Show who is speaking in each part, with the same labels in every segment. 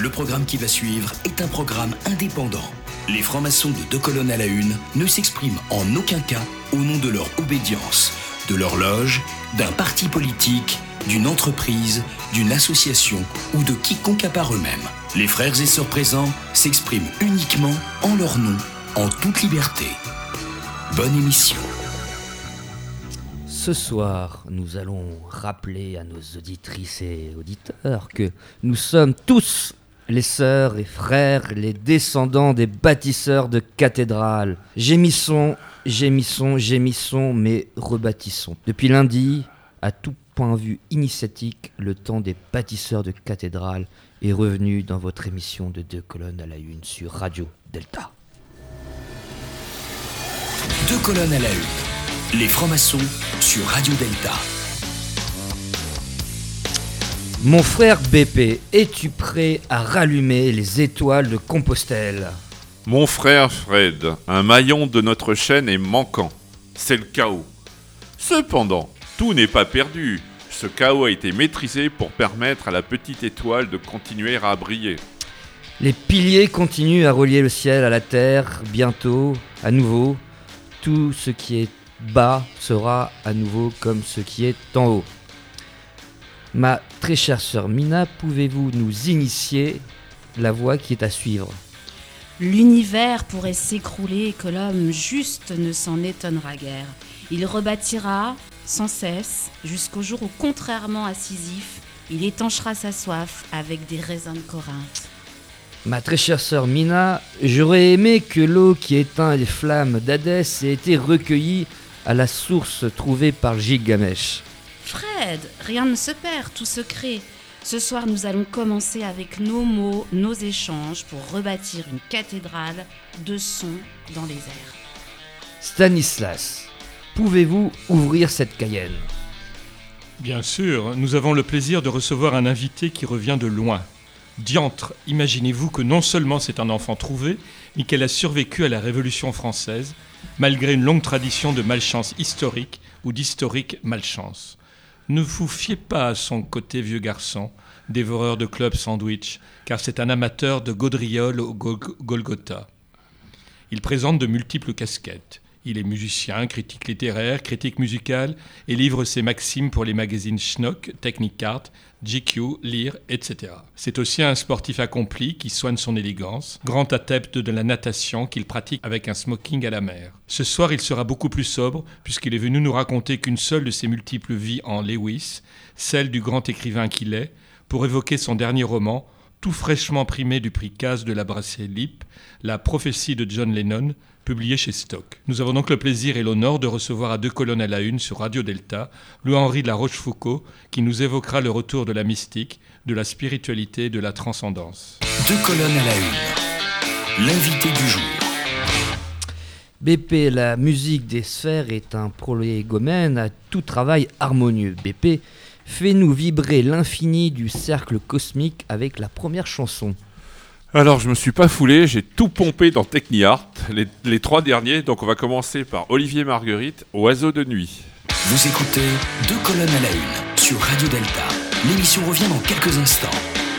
Speaker 1: Le programme qui va suivre est un programme indépendant. Les francs-maçons de deux colonnes à la une ne s'expriment en aucun cas au nom de leur obédience, de leur loge, d'un parti politique, d'une entreprise, d'une association ou de quiconque à part eux-mêmes. Les frères et sœurs présents s'expriment uniquement en leur nom, en toute liberté. Bonne émission.
Speaker 2: Ce soir, nous allons rappeler à nos auditrices et auditeurs que nous sommes tous les sœurs et frères, les descendants des bâtisseurs de cathédrales. Gémissons, gémissons, gémissons, mais rebâtissons. Depuis lundi, à tout point de vue initiatique, le temps des bâtisseurs de cathédrales est revenu dans votre émission de deux colonnes à la une sur Radio Delta.
Speaker 1: Deux colonnes à la une. Les francs-maçons sur Radio Delta.
Speaker 2: Mon frère BP, es-tu prêt à rallumer les étoiles de Compostelle?
Speaker 3: Mon frère Fred, un maillon de notre chaîne est manquant. C'est le chaos. Cependant, tout n'est pas perdu. Ce chaos a été maîtrisé pour permettre à la petite étoile de continuer à briller.
Speaker 2: Les piliers continuent à relier le ciel à la terre. Bientôt, à nouveau, tout ce qui est bas sera à nouveau comme ce qui est en haut. Ma très chère sœur Mina, pouvez-vous nous initier la voie qui est à suivre?
Speaker 4: L'univers pourrait s'écrouler et que l'homme juste ne s'en étonnera guère. Il rebâtira sans cesse jusqu'au jour où, contrairement à Sisyphe, il étanchera sa soif avec des raisins de Corinthe.
Speaker 2: Ma très chère sœur Mina, j'aurais aimé que l'eau qui éteint les flammes d'Hadès ait été recueillie à la source trouvée par Gilgamesh.
Speaker 4: Fred, rien ne se perd, tout se crée. Ce soir, nous allons commencer avec nos mots, nos échanges pour rebâtir une cathédrale de son dans les airs.
Speaker 2: Stanislas, pouvez-vous ouvrir cette Cayenne?
Speaker 5: Bien sûr, nous avons le plaisir de recevoir un invité qui revient de loin. Diantre, imaginez-vous que non seulement c'est un enfant trouvé, mais qu'elle a survécu à la Révolution française, malgré une longue tradition de malchance historique ou d'historique malchance. Ne vous fiez pas à son côté vieux garçon, dévoreur de club sandwich, car c'est un amateur de gaudriole au Gol- Golgotha. Il présente de multiples casquettes. Il est musicien, critique littéraire, critique musical et livre ses maximes pour les magazines Schnock, Technicart, GQ, Lire, etc. C'est aussi un sportif accompli qui soigne son élégance, grand adepte de la natation qu'il pratique avec un smoking à la mer. Ce soir, il sera beaucoup plus sobre puisqu'il est venu nous raconter qu'une seule de ses multiples vies en Lewis, celle du grand écrivain qu'il est, pour évoquer son dernier roman, tout fraîchement primé du prix Case de la Brasserie Lip, La prophétie de John Lennon, publié chez Stock. Nous avons donc le plaisir et l'honneur de recevoir à deux colonnes à la une sur Radio Delta Louis-Henri de la Rochefoucauld qui nous évoquera le retour de la mystique, de la spiritualité et de la transcendance.
Speaker 1: Deux colonnes à la une. L'invité du jour.
Speaker 2: BP, la musique des sphères est un prolégomène à tout travail harmonieux. BP, fais-nous vibrer l'infini du cercle cosmique avec la première chanson.
Speaker 3: Alors, je me suis pas foulé, j'ai tout pompé dans TechniArt, les, les trois derniers, donc on va commencer par Olivier Marguerite, Oiseau de nuit.
Speaker 1: Vous écoutez Deux colonnes à la une sur Radio Delta. L'émission revient dans quelques instants.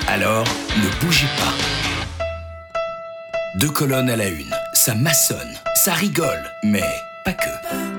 Speaker 1: Alors, ne bougez pas. Deux colonnes à la une. Ça maçonne, ça rigole, mais pas que.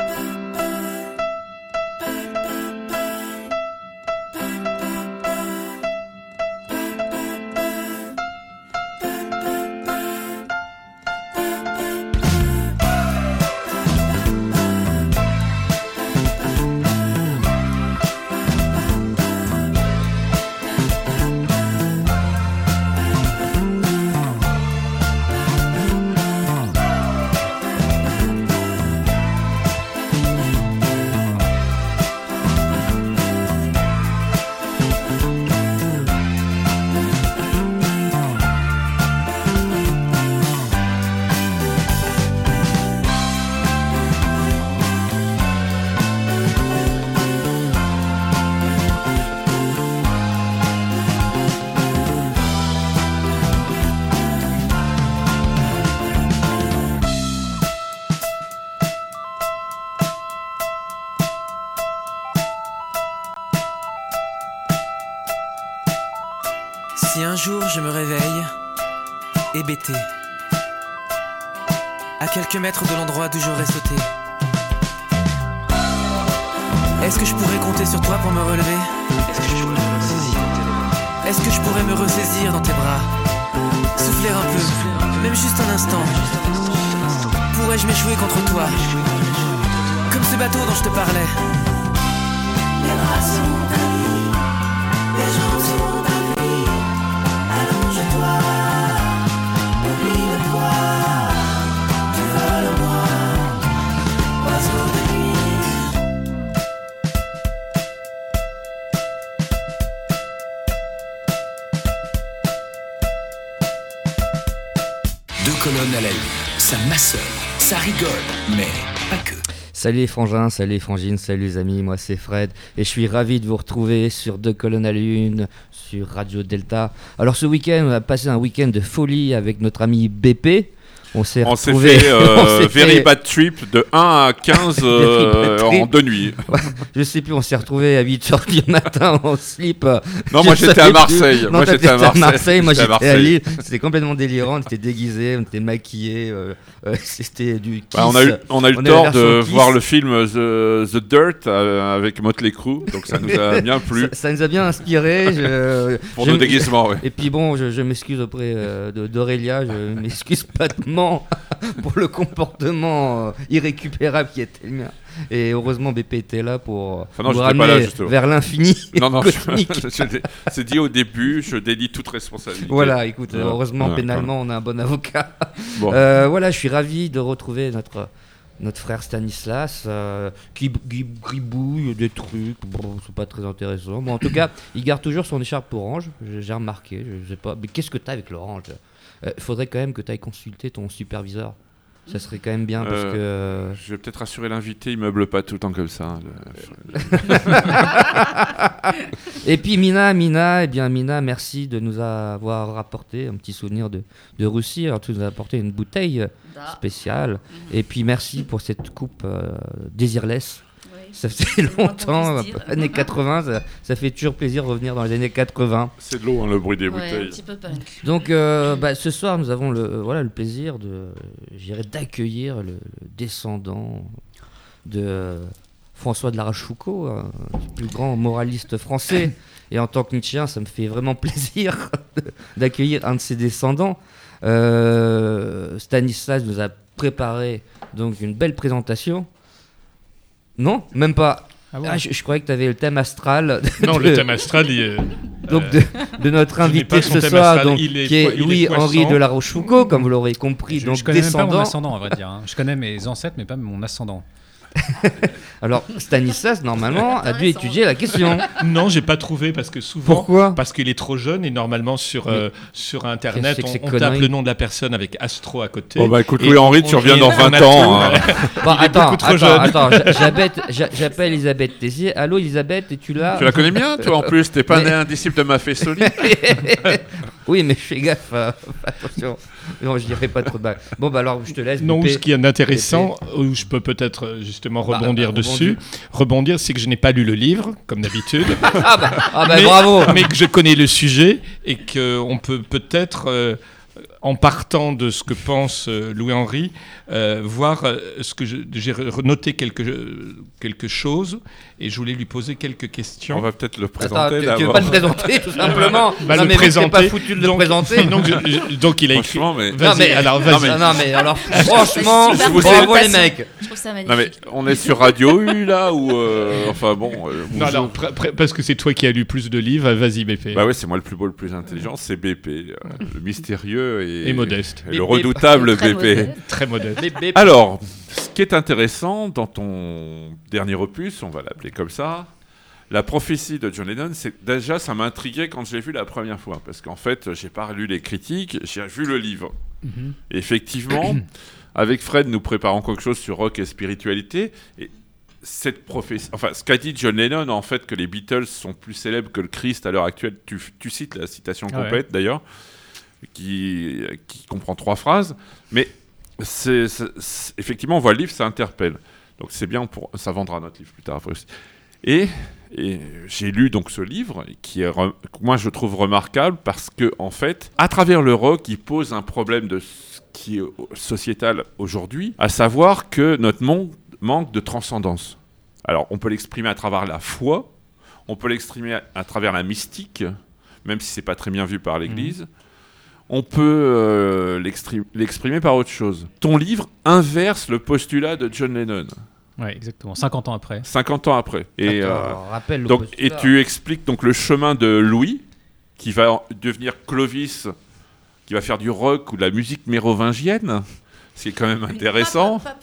Speaker 6: Dont je te parlais.
Speaker 1: Les bras sont ta vie, les gens sont ta vie. Allonge-toi, oublie le poids. Tu voles moi, oiseau de nuit.
Speaker 7: Deux colonnes à la une, ça masseur, ça rigole, mais pas que.
Speaker 2: Salut les frangins, salut les frangines, salut les amis, moi c'est Fred et je suis ravi de vous retrouver sur Deux colonnes à l'une, sur Radio Delta. Alors ce week-end, on a passé un week-end de folie avec notre ami BP. On s'est
Speaker 3: fait, euh, Very
Speaker 2: fait-
Speaker 3: Bad Trip de 1 à 15 euh, en deux nuits.
Speaker 2: Je sais plus, on s'est retrouvé à 8h du matin en slip.
Speaker 3: Non, moi j'étais à Marseille.
Speaker 2: Non,
Speaker 3: Moi j'étais à Marseille.
Speaker 2: moi
Speaker 3: J'étais à.
Speaker 2: Lille. C'était complètement délirant, on était déguisés, on était maquillés. euh, euh, C'était du
Speaker 3: Bah, on a eu, on a eu
Speaker 2: On
Speaker 3: le tort de
Speaker 2: Kiss.
Speaker 3: voir le film The, The Dirt euh, avec Motley Crue, donc ça nous a bien plu
Speaker 2: Ça, ça nous a bien inspiré. je-
Speaker 3: pour nos déguisements. ouais.
Speaker 2: Et puis bon, je, je m'excuse auprès euh, de- d'Aurélia, je m'excuse pour le comportement euh, irrécupérable qui était le mien. Et heureusement, BP était là pour euh,
Speaker 3: Enfin, non,
Speaker 2: nous
Speaker 3: j'étais pas là,
Speaker 2: ramener vers l'infini.
Speaker 3: Non, non, c'est dit au début, je délie toute responsabilité.
Speaker 2: Voilà, écoute, heureusement, pénalement, on a un bon avocat.
Speaker 3: Bon.
Speaker 2: Euh, voilà, je suis ravi de retrouver notre, notre frère Stanislas euh, qui, gribouille des trucs. Bon, c'est pas très intéressant. Bon, en tout cas, il garde toujours son écharpe orange. J'ai j'ai remarqué, je sais pas. Mais qu'est-ce que t'as avec l'orange? Il faudrait quand même que tu ailles consulter ton superviseur. Ça serait quand même bien parce
Speaker 3: Euh,
Speaker 2: que. euh,
Speaker 3: Je vais peut-être rassurer l'invité, il meuble pas tout le temps comme ça. Le-
Speaker 2: Et puis Mina, Mina, eh bien Mina, merci de nous avoir rapporté un petit souvenir de, de Russie. Alors tu nous as apporté une bouteille
Speaker 4: Da.
Speaker 2: spéciale. Et puis merci pour cette coupe euh, désirless. Ça fait
Speaker 4: le
Speaker 2: longtemps, années 80, ça, ça fait toujours plaisir de revenir dans les années 80.
Speaker 3: C'est de l'eau, hein, le bruit des
Speaker 4: Ouais, un
Speaker 3: bouteilles.
Speaker 4: petit peu punk.
Speaker 2: Donc euh, bah, ce soir, nous avons le, voilà, le plaisir de, d'accueillir le, le descendant de François de la Rochefoucauld, un des plus grand moraliste français. Et en tant que Nietzschéen, ça me fait vraiment plaisir d'accueillir un de ses descendants. Euh, Stanislas nous a préparé donc une belle présentation. Non, même pas.
Speaker 8: Ah bon
Speaker 2: Ah, je, je croyais que tu avais le thème astral.
Speaker 5: Non,
Speaker 2: de-
Speaker 5: le thème astral, il est-
Speaker 2: donc
Speaker 5: Euh,
Speaker 2: de, de notre invité ce soir,
Speaker 5: astral,
Speaker 2: donc,
Speaker 5: il est
Speaker 2: qui est Louis-Henri de la Rochefoucauld, comme vous l'aurez compris,
Speaker 8: Je,
Speaker 2: donc
Speaker 8: je connais même pas mon ascendant, à vrai dire. hein. Je connais mes ancêtres, mais pas mon ascendant.
Speaker 2: Alors Stanislas, normalement, a dû étudier la question.
Speaker 5: Non, j'ai pas trouvé parce que souvent.
Speaker 2: Pourquoi
Speaker 5: Parce qu'il est trop jeune et normalement sur, euh, sur internet on, tape le nom de la personne avec astro à côté.
Speaker 3: Bon, bah écoute,
Speaker 5: Et
Speaker 3: Louis-Henri, tu
Speaker 5: on-
Speaker 3: reviens dans
Speaker 5: on
Speaker 3: 20
Speaker 5: a
Speaker 3: ans. hein.
Speaker 2: Bon,
Speaker 5: il est
Speaker 2: attends,
Speaker 5: beaucoup trop
Speaker 2: attends,
Speaker 5: jeune.
Speaker 2: attends, j'a- j'appelle- j'a- j'appelle Elisabeth Tézier. Allô Elisabeth, es-tu là?
Speaker 3: Tu la connais bien, toi, en plus T'es pas
Speaker 2: Mais-
Speaker 3: né un disciple de Maffesoli
Speaker 2: Oui, mais fais gaffe, euh, attention. Non, je dirais pas trop de mal. Bon, bah alors je te laisse.
Speaker 5: Non, ce qui est intéressant, où je peux peut-être euh, justement
Speaker 2: Bah,
Speaker 5: rebondir
Speaker 2: bah,
Speaker 5: dessus, rebondir, c'est que je n'ai pas lu le livre, comme d'habitude,
Speaker 2: Ah bah, ah bah,
Speaker 5: mais,
Speaker 2: bravo
Speaker 5: mais que je connais le sujet et qu'on peut peut-être, euh, en partant de ce que pense euh, Louis-Henri, euh, voir euh, ce que je- j'ai noté quelque, quelque chose et je voulais lui poser quelques questions.
Speaker 3: On va peut-être le
Speaker 2: Attends,
Speaker 3: présenter
Speaker 2: tu, tu veux pas le présenter tout simplement?
Speaker 5: Bah,
Speaker 2: Non
Speaker 5: le
Speaker 2: mais t'es pas
Speaker 5: présenter.
Speaker 2: foutu de le
Speaker 5: donc,
Speaker 2: présenter.
Speaker 5: donc, je- je- donc il a écrit.
Speaker 3: Franchement, mais.
Speaker 2: Non mais
Speaker 5: alors
Speaker 2: non,
Speaker 5: vas-y.
Speaker 2: mais, non, mais alors franchement,
Speaker 4: Super
Speaker 2: bravo les mecs.
Speaker 4: Je trouve ça
Speaker 3: Non,
Speaker 4: magnifique.
Speaker 3: mais on est sur Radio U là ou. euh, enfin bon. euh,
Speaker 5: Non, alors, pr- pr- parce que c'est toi qui as lu plus de livres, vas-y BP.
Speaker 3: Bah ouais, c'est moi le plus beau, le plus intelligent, c'est BP, euh, le mystérieux et,
Speaker 5: Et modeste.
Speaker 3: et le redoutable
Speaker 4: Très
Speaker 3: BP.
Speaker 4: modeste.
Speaker 5: Très modeste.
Speaker 3: Alors, ce qui est intéressant dans ton dernier opus, on va l'appeler comme ça, la prophétie de John Lennon, c'est déjà ça m'a intrigué quand je l'ai vu la première fois, parce qu'en fait, j'ai pas lu les critiques, j'ai vu le livre.
Speaker 8: Mhm.
Speaker 3: Et effectivement, avec Fred, nous préparons quelque chose sur rock et spiritualité, et cette prophétie, enfin, ce qu'a dit John Lennon, en fait, que les Beatles sont plus célèbres que le Christ à l'heure actuelle, tu, tu cites la citation
Speaker 8: Ah ouais.
Speaker 3: complète d'ailleurs, qui, comprend trois phrases, mais c'est, effectivement, on voit le livre, ça interpelle. Donc c'est bien, pour, ça vendra notre livre plus tard. aussi. Et j'ai lu donc ce livre qui est, moi je trouve remarquable parce que en fait, à travers le rock, il pose un problème de ce qui est sociétal aujourd'hui, à savoir que notre monde manque de transcendance. Alors, on peut l'exprimer à travers la foi, on peut l'exprimer à, travers la mystique, même si c'est pas très bien vu par l'Église. On peut euh, l'exprimer par autre chose. Ton livre inverse le postulat de John Lennon,
Speaker 8: Ouais, exactement. 50 ans après.
Speaker 3: 50 ans après. Et,
Speaker 2: Attends,
Speaker 3: euh,
Speaker 2: rappelle le
Speaker 3: donc, et
Speaker 2: postulat.
Speaker 3: tu expliques donc le chemin de Louis, qui va en- devenir Clovis, qui va faire du rock ou de la musique mérovingienne, ce qui est quand même intéressant.
Speaker 4: Pop, pop,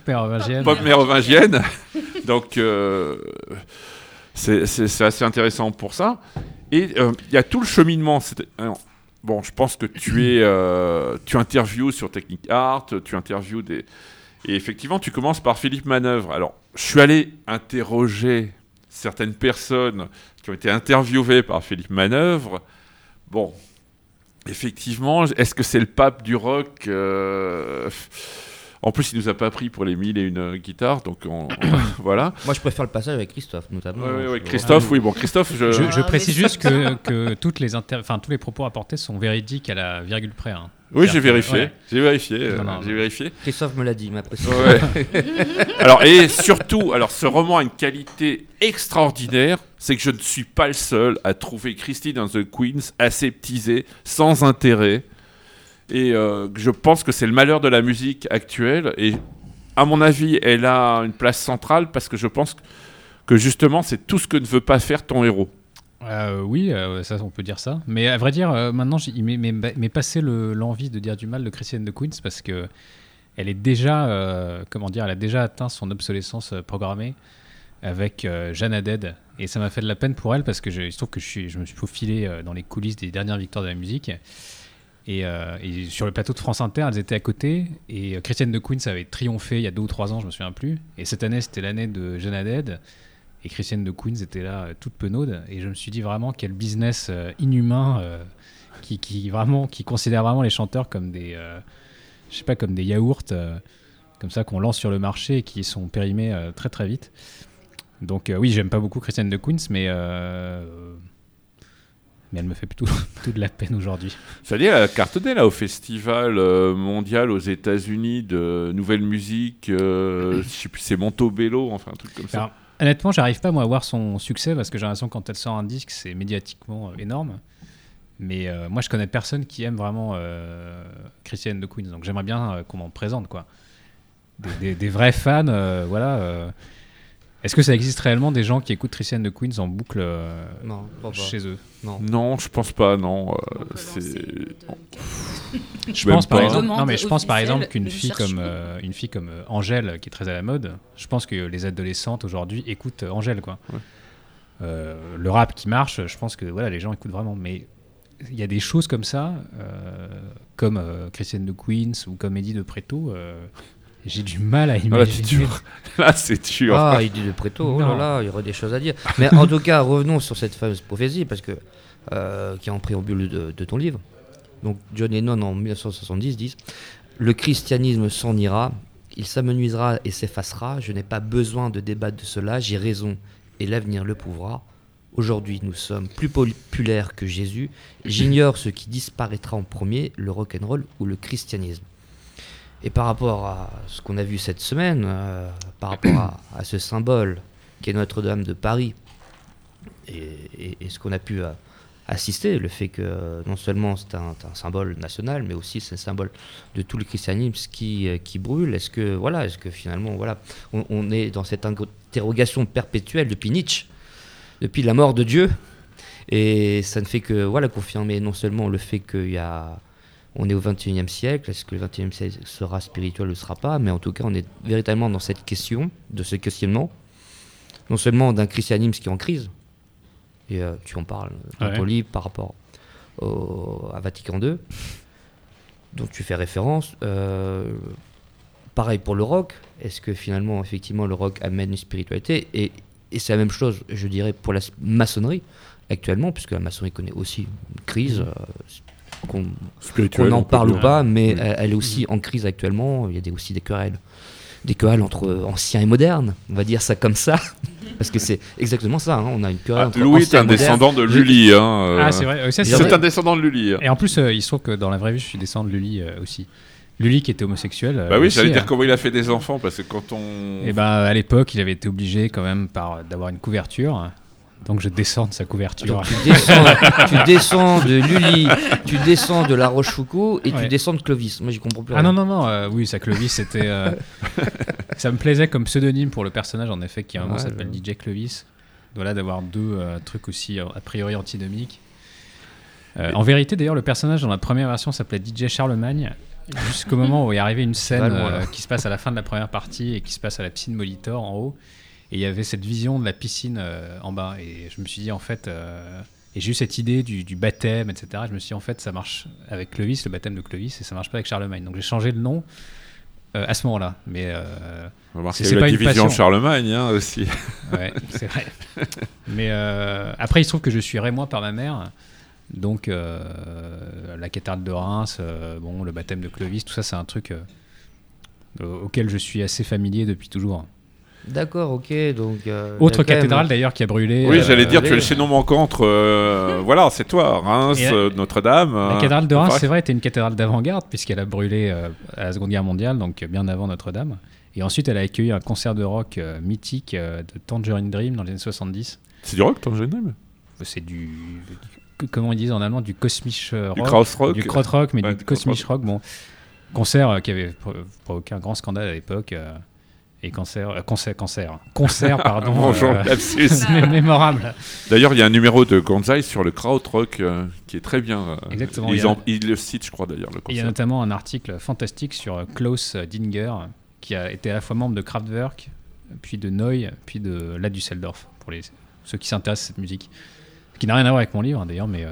Speaker 8: Pop mérovingienne.
Speaker 3: Pop mérovingienne. donc, euh, c'est assez intéressant pour ça. Et euh, il y a tout le cheminement. Bon, je pense que tu es, euh, tu interviews sur Technic Art, tu interviews des, et effectivement, tu commences par Philippe Manœuvre. Alors, je suis allé interroger certaines personnes qui ont été interviewées par Philippe Manœuvre. Bon, effectivement, est-ce que c'est le pape du rock Euh, En plus, il nous a pas pris pour les mille et une euh, guitares, donc on- voilà.
Speaker 2: Moi, je préfère le passage avec Christophe, notamment.
Speaker 3: Ouais, ouais, ouais,
Speaker 2: Je-
Speaker 3: Christophe, oui, bon, Christophe, je...
Speaker 8: Je, je
Speaker 4: Ah,
Speaker 8: précise juste que, que toutes les inter- enfin, tous les propos apportés sont véridiques à la virgule près. hein.
Speaker 3: oui, j'ai vérifié,
Speaker 8: ouais.
Speaker 3: j'ai vérifié, euh, j'ai vérifié.
Speaker 2: Christophe me l'a dit, il m'a précisé.
Speaker 3: Ouais. alors, et surtout, alors, ce roman a une qualité extraordinaire, c'est que je ne suis pas le seul à trouver Christine and the Queens aseptisée, sans intérêt, et euh, je pense que c'est le malheur de la musique actuelle, et à mon avis, elle a une place centrale parce que je pense que justement, c'est tout ce que ne veut pas faire ton héros.
Speaker 8: Euh, oui, euh, ça on peut dire ça. Mais à vrai dire, maintenant, il m'est- passé le- l'envie de dire du mal de Christiane de Queens parce que elle est déjà, comment dire, elle a déjà atteint son obsolescence programmée avec Jeanne Haddad. Et ça m'a fait de la peine pour elle parce que je, se trouve que je, suis, je me suis faufilé dans les coulisses des dernières victoires de la musique. Et, euh, et sur le plateau de France Inter, elles étaient à côté. Et euh, Christiane de Queens avait triomphé il y a deux ou trois ans, je me souviens plus. Et cette année, c'était l'année de Jeanne Haddad. Et Christiane de Queens était là, euh, toute penaude. Et je me suis dit vraiment quel business inhumain qui, vraiment qui considère vraiment les chanteurs comme des, je sais pas, comme des yaourts, comme ça qu'on lance sur le marché et qui sont périmés très très vite. Donc oui, j'aime pas beaucoup Christiane de Queens, mais mais elle me fait plutôt, plutôt de la peine aujourd'hui.
Speaker 3: C'est-à-dire, elle a cartonné là au festival euh, mondial aux États-Unis de nouvelle musique, euh, je sais plus, c'est Montobello, enfin un truc comme ça.
Speaker 8: Alors, honnêtement, j'arrive pas moi à voir son succès parce que j'ai l'impression que quand elle sort un disque, c'est médiatiquement euh, énorme. Mais euh, moi, je connais personne qui aime vraiment euh, Christiane de Queens, donc j'aimerais bien qu'on m'en présente quoi. Des, des- des vrais fans, voilà. Est-ce que ça existe réellement des gens qui écoutent Christiane de Queens en boucle euh,
Speaker 2: Non,
Speaker 8: chez eux?
Speaker 2: Non.
Speaker 3: Non, je pense pas, non. euh, c'est...
Speaker 4: lancer
Speaker 8: Je pense par
Speaker 3: pas.
Speaker 8: exemple, non mais je pense par exemple qu'une fille comme euh, une fille comme euh, Angèle qui est très à la mode, je pense que les adolescentes aujourd'hui écoutent euh, Angèle quoi.
Speaker 3: Ouais.
Speaker 8: Euh, le rap qui marche, je pense que voilà les gens écoutent vraiment. Mais il y a des choses comme ça, euh, comme euh, Christiane de Queens ou comme Eddie de Préto. J'ai du mal à
Speaker 3: Ah, là,
Speaker 8: imaginer.
Speaker 3: c'est dur. Là, c'est dur.
Speaker 2: Ah, il dit de préto, oh là
Speaker 8: Non.
Speaker 2: là, il y aurait des choses à dire. Mais en tout cas, revenons sur cette fameuse prophétie, parce que, euh, qui est en préambule de, de ton livre. Donc, John Lennon en 1970 dit Le christianisme s'en ira, il s'amenuisera et s'effacera. Je n'ai pas besoin de débattre de cela, j'ai raison et l'avenir le prouvera. Aujourd'hui, nous sommes plus populaires que Jésus. J'ignore ce qui disparaîtra en premier, le rock'n'roll ou le christianisme. Et par rapport à ce qu'on a vu cette semaine, euh, par rapport à, ce symbole qui est Notre-Dame de Paris, et, ce qu'on a pu euh, assister, le fait que euh, non seulement c'est un, symbole national, mais aussi c'est un symbole de tout le christianisme qui, brûle, est-ce que, voilà, est-ce que finalement, voilà, on, on est dans cette interrogation perpétuelle depuis Nietzsche, depuis la mort de Dieu, et ça ne fait que voilà, confirmer non seulement le fait qu'il y a on est au 21e siècle, est-ce que le 21e siècle sera spirituel ou ne sera pas Mais en tout cas, on est véritablement dans cette question, de ce questionnement, non seulement d'un christianisme qui est en crise, et euh, tu en parles dans
Speaker 8: Ouais.
Speaker 2: ton livre par rapport au- à Vatican II, dont tu fais référence. euh, pareil pour le rock, est-ce que finalement, effectivement, le rock amène une spiritualité Et, et c'est la même chose, je dirais, pour la maçonnerie actuellement, puisque la maçonnerie connaît aussi une crise. euh, qu'on qu'on en parle ou pas, mais
Speaker 3: Oui.
Speaker 2: elle, elle est aussi en crise actuellement. Il y a des, aussi des querelles. Des querelles entre anciens et modernes, on va dire ça comme ça. Parce que c'est exactement ça, hein, on a une querelle
Speaker 3: Ah,
Speaker 2: entre
Speaker 3: Louis est un descendant de Lully. Hein,
Speaker 8: Ah, c'est vrai. ça,
Speaker 2: C'est
Speaker 3: un descendant de Lully. hein.
Speaker 8: Et en plus, euh, il se trouve que dans la vraie vie, je suis descendant de Lully euh, aussi. Lully qui était homosexuel. euh,
Speaker 3: Bah oui, j'allais dire comment il a fait des enfants, parce que quand on.
Speaker 8: Et ben à l'époque, il avait été obligé quand même par d'avoir une couverture. Donc je descends de sa couverture.
Speaker 2: Donc, tu, descends, tu descends de Lully, tu descends de La Rochefoucauld et tu descends de Clovis. Moi, j'y comprends plus.
Speaker 8: Ah
Speaker 2: rien.
Speaker 8: non, non, non, euh, oui, ça Clovis, c'était. euh, ça me plaisait comme pseudonyme pour le personnage, en effet, qui à un moment s'appelle
Speaker 2: je-
Speaker 8: DJ Clovis. Voilà, d'avoir deux euh, trucs aussi a priori antinomiques. En vérité, d'ailleurs, le personnage dans la première version s'appelait DJ Charlemagne, jusqu'au moment où est arrivée une scène qui se passe à la fin de la première partie et qui se passe à la piscine Molitor en haut. Et il y avait cette vision de la piscine euh, en bas. Et je me suis dit, en fait. euh, et j'ai eu cette idée du, du baptême, etc. Je me suis dit, en fait, ça marche avec Clovis, le baptême de Clovis, et ça marche pas avec Charlemagne. Donc j'ai changé le nom euh, à ce moment-là. Mais euh, c'est- pas une
Speaker 3: division
Speaker 8: passion.
Speaker 3: Charlemagne hein, aussi.
Speaker 8: ouais, c'est vrai. Mais euh, après, il se trouve que je suis rémois par ma mère. Donc la cathédrale de Reims, bon, le baptême de Clovis, tout ça, c'est un truc au- auquel je suis assez familier depuis toujours.
Speaker 2: D'accord, ok. Donc, euh,
Speaker 8: Autre cathédrale d'ailleurs qui a brûlé.
Speaker 3: Oui,
Speaker 8: euh,
Speaker 3: j'allais dire, tu es le chaînon manquant entre. euh, voilà, c'est toi, Reims, euh, Notre-Dame.
Speaker 8: La cathédrale de Reims, c'est vrai, était une cathédrale d'avant-garde, puisqu'elle a brûlé euh, à la Seconde Guerre mondiale, donc bien avant Notre-Dame. Et ensuite, elle a accueilli un concert de rock euh, mythique euh, de Tangerine Dream dans les années 70.
Speaker 3: C'est du rock, Tangerine Dream
Speaker 8: C'est du. du- Comment ils disent en allemand Du cosmic rock.
Speaker 3: Du krautrock.
Speaker 8: Du krautrock, mais
Speaker 3: Ouais,
Speaker 8: du
Speaker 3: du
Speaker 8: cosmic rock. Bon, concert euh, qui avait pro- provoqué un grand scandale à l'époque. euh, et cancer, euh, concert, cancer, concert, pardon.
Speaker 3: Bonjour,
Speaker 8: euh, mémorable.
Speaker 3: D'ailleurs, il y a un numéro de Gonzai sur le krautrock euh, qui est très bien. euh,
Speaker 8: Exactement,
Speaker 3: Ils,
Speaker 8: il y a-
Speaker 3: en- ils le citent, je crois, d'ailleurs,
Speaker 8: il y a notamment un article fantastique sur euh, Klaus Dinger, qui a été à la fois membre de Kraftwerk, puis de Neu, puis de La Düsseldorf, pour les, ceux qui s'intéressent à cette musique. Qui n'a rien à voir avec mon livre, d'ailleurs, mais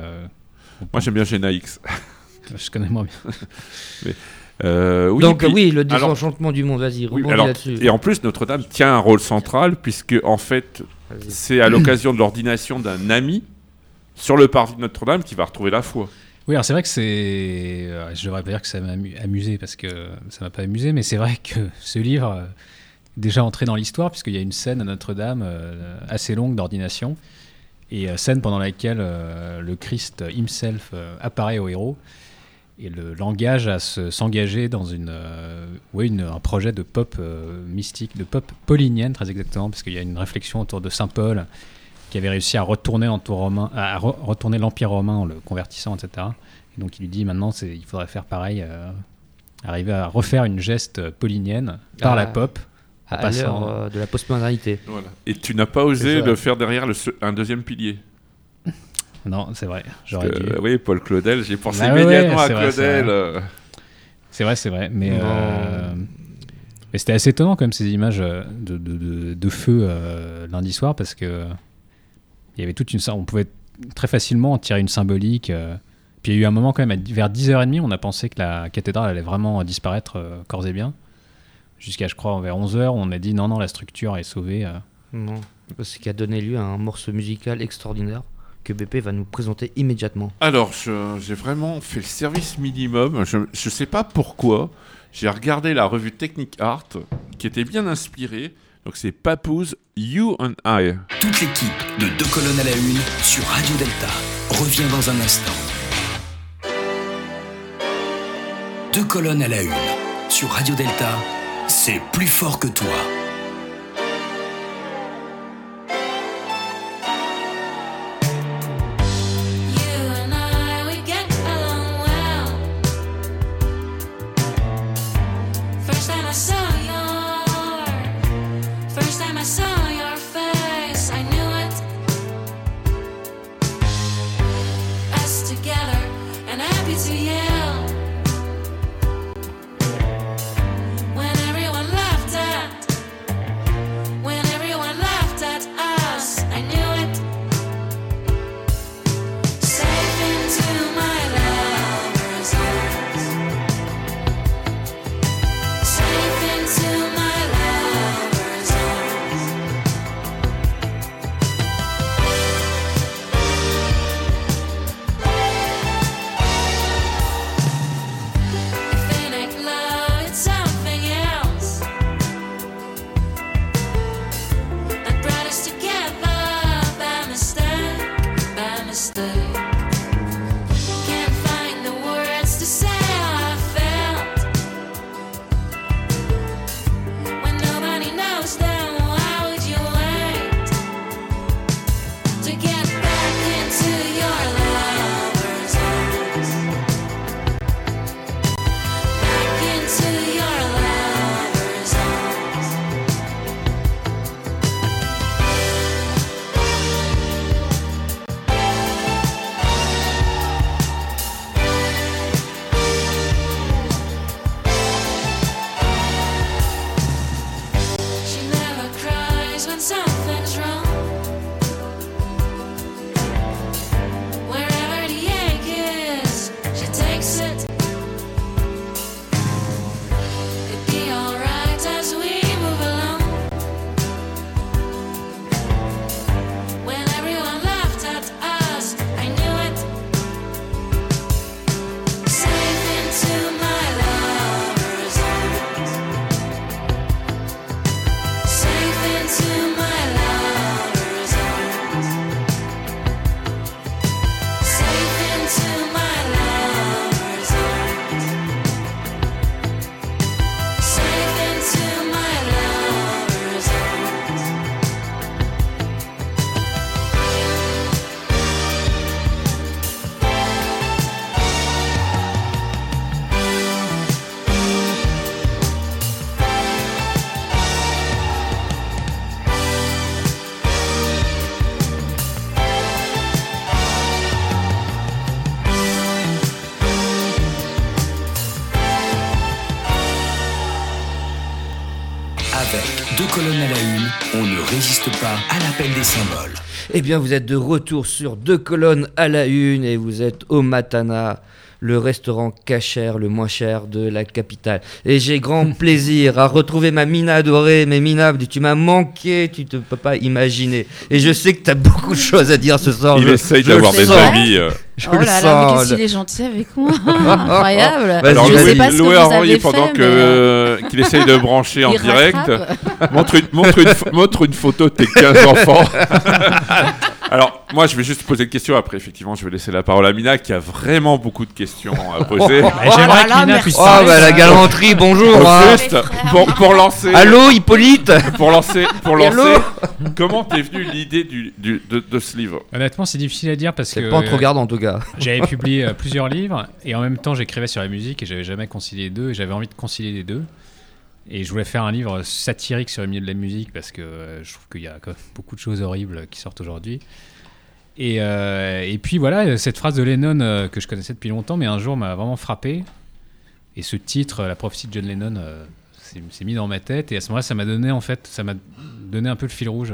Speaker 3: Moi, j'aime bien Gena X.
Speaker 8: je connais moins bien.
Speaker 3: Euh, oui,
Speaker 2: Donc,
Speaker 3: puis-
Speaker 2: oui, le
Speaker 3: alors-
Speaker 2: désenchantement du monde, vas-y,
Speaker 3: Oui,
Speaker 2: là-dessus.
Speaker 3: et en plus, Notre-Dame tient un rôle central, puisque, en fait, c'est à l'occasion de l'ordination d'un ami sur le parvis de Notre-Dame qui va retrouver la foi.
Speaker 8: Oui, alors c'est vrai que c'est. euh, Je devrais pas dire que ça m'a amu- amusé parce que ça m'a pas amusé, mais c'est vrai que ce livre euh, est déjà entré dans l'histoire puisqu'il y a une scène à Notre-Dame euh, assez longue d'ordination et euh, scène pendant laquelle euh, le Christ himself euh, apparaît au héros et le l'engage à se- s'engager dans une, euh, ouais, une- un projet de pop euh, mystique, de pop paulinienne très exactement, parce qu'il y a une réflexion autour de Saint Paul qui avait réussi à retourner l'Empire romain, à re- retourner l'Empire romain en le convertissant, etc. Et donc il lui dit maintenant il faudrait faire pareil, euh, arriver à refaire une geste paulinienne par
Speaker 2: Ah.
Speaker 8: la pop. en
Speaker 2: à
Speaker 8: passant-
Speaker 2: de la postmodernité.
Speaker 3: Voilà. Et tu n'as pas osé le faire derrière le un deuxième pilier.
Speaker 8: Non, c'est vrai, j'aurais
Speaker 3: que,
Speaker 8: dû.
Speaker 3: oui, Paul Claudel, j'ai pensé
Speaker 8: Bah
Speaker 3: immédiatement
Speaker 8: ouais,
Speaker 3: à
Speaker 8: vrai,
Speaker 3: Claudel.
Speaker 8: vrai. C'est vrai, c'est vrai. Mais, euh, mais c'était assez étonnant quand même ces images euh, de, de, de- de feu euh, lundi soir parce que il y avait toute une. On pouvait très facilement en tirer une symbolique. euh. Puis il y a eu un moment quand même, vers 10h30, on a pensé que la cathédrale allait vraiment disparaître euh, corps et bien. Jusqu'à, je crois, vers 11h, on a dit non, non, la structure est sauvée. euh.
Speaker 2: Non, ce qui a donné lieu à un morceau musical extraordinaire que BP va nous présenter immédiatement.
Speaker 3: Alors, je- j'ai vraiment fait le service minimum. Je ne sais pas pourquoi. J'ai regardé la revue Technic Art, qui était bien inspirée. Donc, c'est Papouze, You and I.
Speaker 7: Toute l'équipe de Deux colonnes à la une sur Radio Delta revient dans un instant. Deux colonnes à la une sur Radio Delta, c'est plus fort que toi. sunshine. L'appel des symboles.
Speaker 2: Eh bien, vous êtes de retour sur deux colonnes à la une et vous êtes au Matana, le restaurant cachère le moins cher de la capitale. Et j'ai grand plaisir à retrouver ma Mina adorée. Mais Mina, tu m'as manqué, tu te peux pas imaginer. Et je sais que tu as beaucoup de choses à dire ce soir.
Speaker 3: Il
Speaker 2: je-
Speaker 3: essaye d'avoir des amis. euh.
Speaker 2: Je
Speaker 4: oh
Speaker 2: le
Speaker 4: là là, mais
Speaker 2: sens.
Speaker 4: qu'est-ce qu'il est gentil avec moi Incroyable
Speaker 3: Alors,
Speaker 4: Je sais pas ce que
Speaker 3: Louis
Speaker 4: vous avez
Speaker 3: pendant
Speaker 4: fait,
Speaker 3: que, euh, qu'il essaye de brancher en
Speaker 4: il
Speaker 3: direct, montre une, montre, une, pho- montre une photo de tes 15 enfants. Alors, moi, je vais juste poser une question. Après, effectivement, je vais laisser la parole à Mina, qui a vraiment beaucoup de questions à poser.
Speaker 8: Bah,
Speaker 4: Oh
Speaker 8: J'aimerais que Mina puisse
Speaker 2: Oh, bah la galanterie, bonjour. Hein.
Speaker 3: juste, pour, pour lancer,
Speaker 2: Allô, Hippolyte
Speaker 3: pour lancer, pour lancer, comment t'es venue l'idée du, du- de, de ce livre?
Speaker 8: Honnêtement, c'est difficile à dire parce que
Speaker 2: C'est pas trop regardant en tout cas.
Speaker 8: j'avais publié euh, plusieurs livres et en même temps j'écrivais sur la musique et j'avais jamais concilié les deux et j'avais envie de concilier les deux. Et je voulais faire un livre satirique sur le milieu de la musique parce que euh, je trouve qu'il y a beaucoup de choses horribles qui sortent aujourd'hui. Et, euh, puis voilà, cette phrase de Lennon euh, que je connaissais depuis longtemps, mais un jour m'a vraiment frappé. Et ce titre, La prophétie de John Lennon, s'est mis dans ma tête. Et à ce moment-là, ça m'a donné en fait, donné un peu le fil rouge.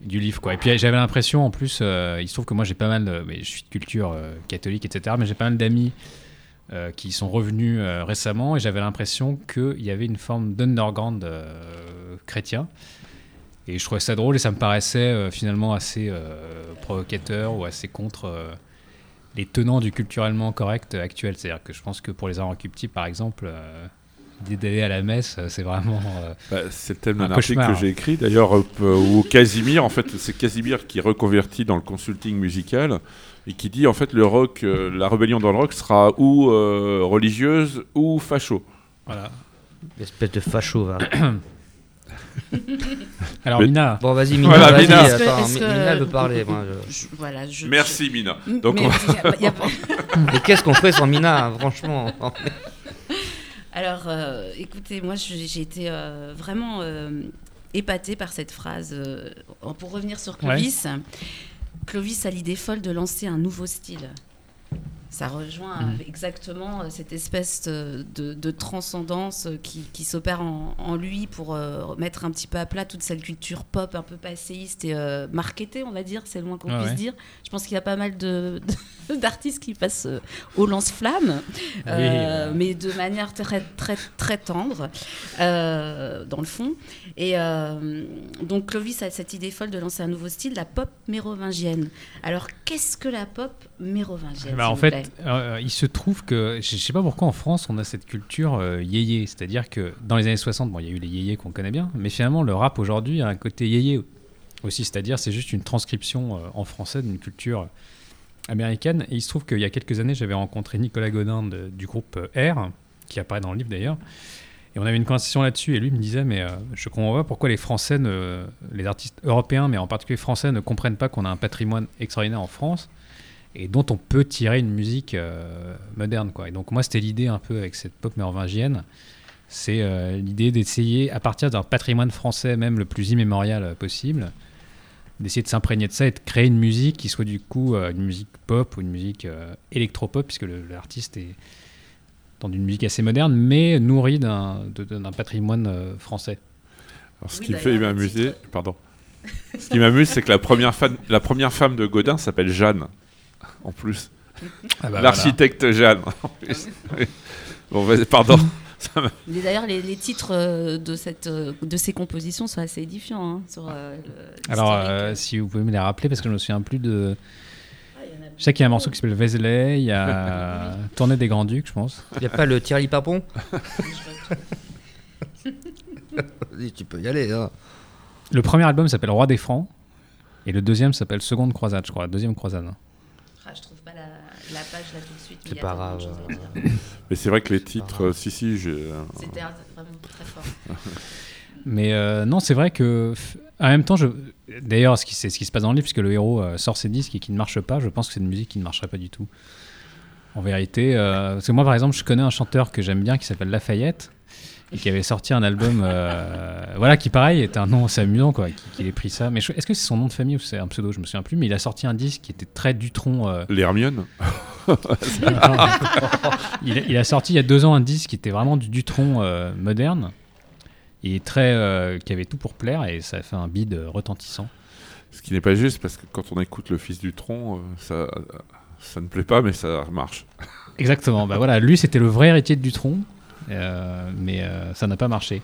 Speaker 8: du livre quoi et puis j'avais l'impression en plus il se trouve que moi j'ai pas mal mais je suis de culture catholique etc mais j'ai pas mal d'amis euh, qui sont revenus euh, récemment et j'avais l'impression qu'il y avait une forme d'underground euh, chrétien. Et je trouvais ça drôle et ça me paraissait finalement assez provocateur ou assez contre les tenants du culturellement correct actuel. C'est à dire que je pense que pour les inrecuptibles par exemple d'aller à la messe c'est vraiment euh,
Speaker 3: Bah, C'est le thème
Speaker 8: Un
Speaker 3: d'un article que j'ai écrit, d'ailleurs, où Casimir, en fait, c'est Casimir qui est reconverti dans le consulting musical et qui dit, en fait, le rock, euh, la rébellion dans le rock sera ou euh, religieuse ou facho.
Speaker 8: voilà
Speaker 2: Espèce de facho, va.
Speaker 8: alors
Speaker 3: Mais-
Speaker 8: Mina
Speaker 2: Bon, vas-y, Mina,
Speaker 3: Voilà,
Speaker 2: vas-y.
Speaker 3: Mina.
Speaker 4: Est-ce que-
Speaker 2: Attends,
Speaker 4: est-ce
Speaker 2: Mi-
Speaker 4: que-
Speaker 2: Mina veut parler. moi, je-
Speaker 4: Je- voilà, je,
Speaker 3: Merci, Mina.
Speaker 4: je-
Speaker 3: Donc,
Speaker 4: mais
Speaker 3: on-
Speaker 4: y a- y a pas-
Speaker 2: Mais qu'est-ce qu'on ferait sans Mina, hein, franchement
Speaker 4: Alors, euh, écoutez, moi, je- j'ai été euh, vraiment euh, épatée par cette phrase. euh, pour revenir sur Clovis, Clovis a l'idée folle de lancer un nouveau style. Ça rejoint
Speaker 8: Mhm.
Speaker 4: exactement euh, cette espèce de, de transcendance euh, qui, qui s'opère en, en lui pour euh, mettre un petit peu à plat toute cette culture pop un peu passéiste et euh, marketée, on va dire, c'est le moins qu'on
Speaker 8: Ah
Speaker 4: puisse
Speaker 8: ouais.
Speaker 4: dire. Je pense qu'il y a pas mal de- d'artistes qui passent euh, au lance-flamme,
Speaker 8: Oui.
Speaker 4: mais de manière très, très, très tendre, dans le fond. Et donc Clovis a cette idée folle de lancer un nouveau style, la pop mérovingienne. Alors, qu'est-ce que la pop mérovingienne
Speaker 8: Bah, en euh, il se trouve que je je sais pas pourquoi en France on a cette culture euh, yéyé, c'est-à-dire que dans les années 60, bon, il y a eu les yéyés qu'on connaît bien, mais finalement le rap aujourd'hui a un côté yéyé aussi, c'est-à-dire c'est juste une transcription euh, en français d'une culture américaine. Il se trouve qu'il y a quelques années, j'avais rencontré Nicolas Godin du groupe euh, R, qui apparaît dans le livre d'ailleurs. Et on avait une conversation là-dessus, et lui me disait, mais euh, je comprends pas pourquoi les Français, ne, les artistes européens, mais en particulier français, ne comprennent pas qu'on a un patrimoine extraordinaire en France et dont on peut tirer une musique euh, moderne. Quoi. Et donc moi, c'était l'idée un peu avec cette pop mérovingienne, c'est euh, l'idée d'essayer, à partir d'un patrimoine français, même le plus immémorial euh, possible, d'essayer de s'imprégner de ça et de créer une musique qui soit du coup euh, une musique pop ou une musique euh, électropop, puisque l'artiste est dans une musique assez moderne, mais nourrie d'un de- d'un patrimoine euh, français.
Speaker 3: Alors, ce
Speaker 4: Oui,
Speaker 3: qui me fait m'amuser, pardon. Ce qui m'amuse, c'est que la première, fan- la première femme de Godin s'appelle Jeanne, en plus.
Speaker 8: Ah bah
Speaker 3: L'architecte Jeanne, en plus. Oui. Bon, vas-y, pardon.
Speaker 4: D'ailleurs, les, les titres euh, de, cette, euh, de ces compositions sont assez édifiants. hein, sur, euh,
Speaker 8: Alors, euh, si vous pouvez me les rappeler, parce que je me souviens plus de.
Speaker 4: Ah, il y en a
Speaker 8: Je sais qu'il y a un morceau qui s'appelle Vézelay, il y a Tournée des Grands Ducs, je pense.
Speaker 2: Il n'y a pas le Thierry Papon Vas-y, Tu peux y aller. Hein.
Speaker 8: Le premier album s'appelle Roi des Francs, et le deuxième s'appelle Seconde Croisade, je crois, deuxième croisade.
Speaker 4: Ah, pas la, la page là tout de suite. mais
Speaker 2: C'est pas grave.
Speaker 3: Mais c'est vrai que les titres, si, si, j'ai. euh,
Speaker 4: C'était un- vraiment très fort.
Speaker 8: Mais euh, non, c'est vrai que. En même temps, je... d'ailleurs, ce qui, c'est ce qui se passe dans le livre, puisque le héros euh, sort ses disques et qui ne marche pas, je pense que c'est une musique qui ne marcherait pas du tout. En vérité, euh, parce que moi, par exemple, je connais un chanteur que j'aime bien qui s'appelle Lafayette et qui avait sorti un album, euh, voilà, qui pareil était un nom assez amusant, quoi, qui- qu'il ait pris ça. Mais est-ce que c'est son nom de famille ou c'est un pseudo? Je me souviens plus. Mais il a sorti un disque qui était très Dutron. euh,
Speaker 3: L'Hermione
Speaker 8: il, a, il a sorti il y a deux ans un disque qui était vraiment du Dutron euh, moderne. et très, euh, qui avait tout pour plaire, et ça a fait un bid euh, retentissant.
Speaker 3: Ce qui n'est pas juste parce que quand on écoute le fils du tronc, euh, ça, ça ne plaît pas, mais ça marche.
Speaker 8: Exactement. bah voilà, lui c'était le vrai héritier de Dutronc, euh, mais euh, ça n'a pas marché.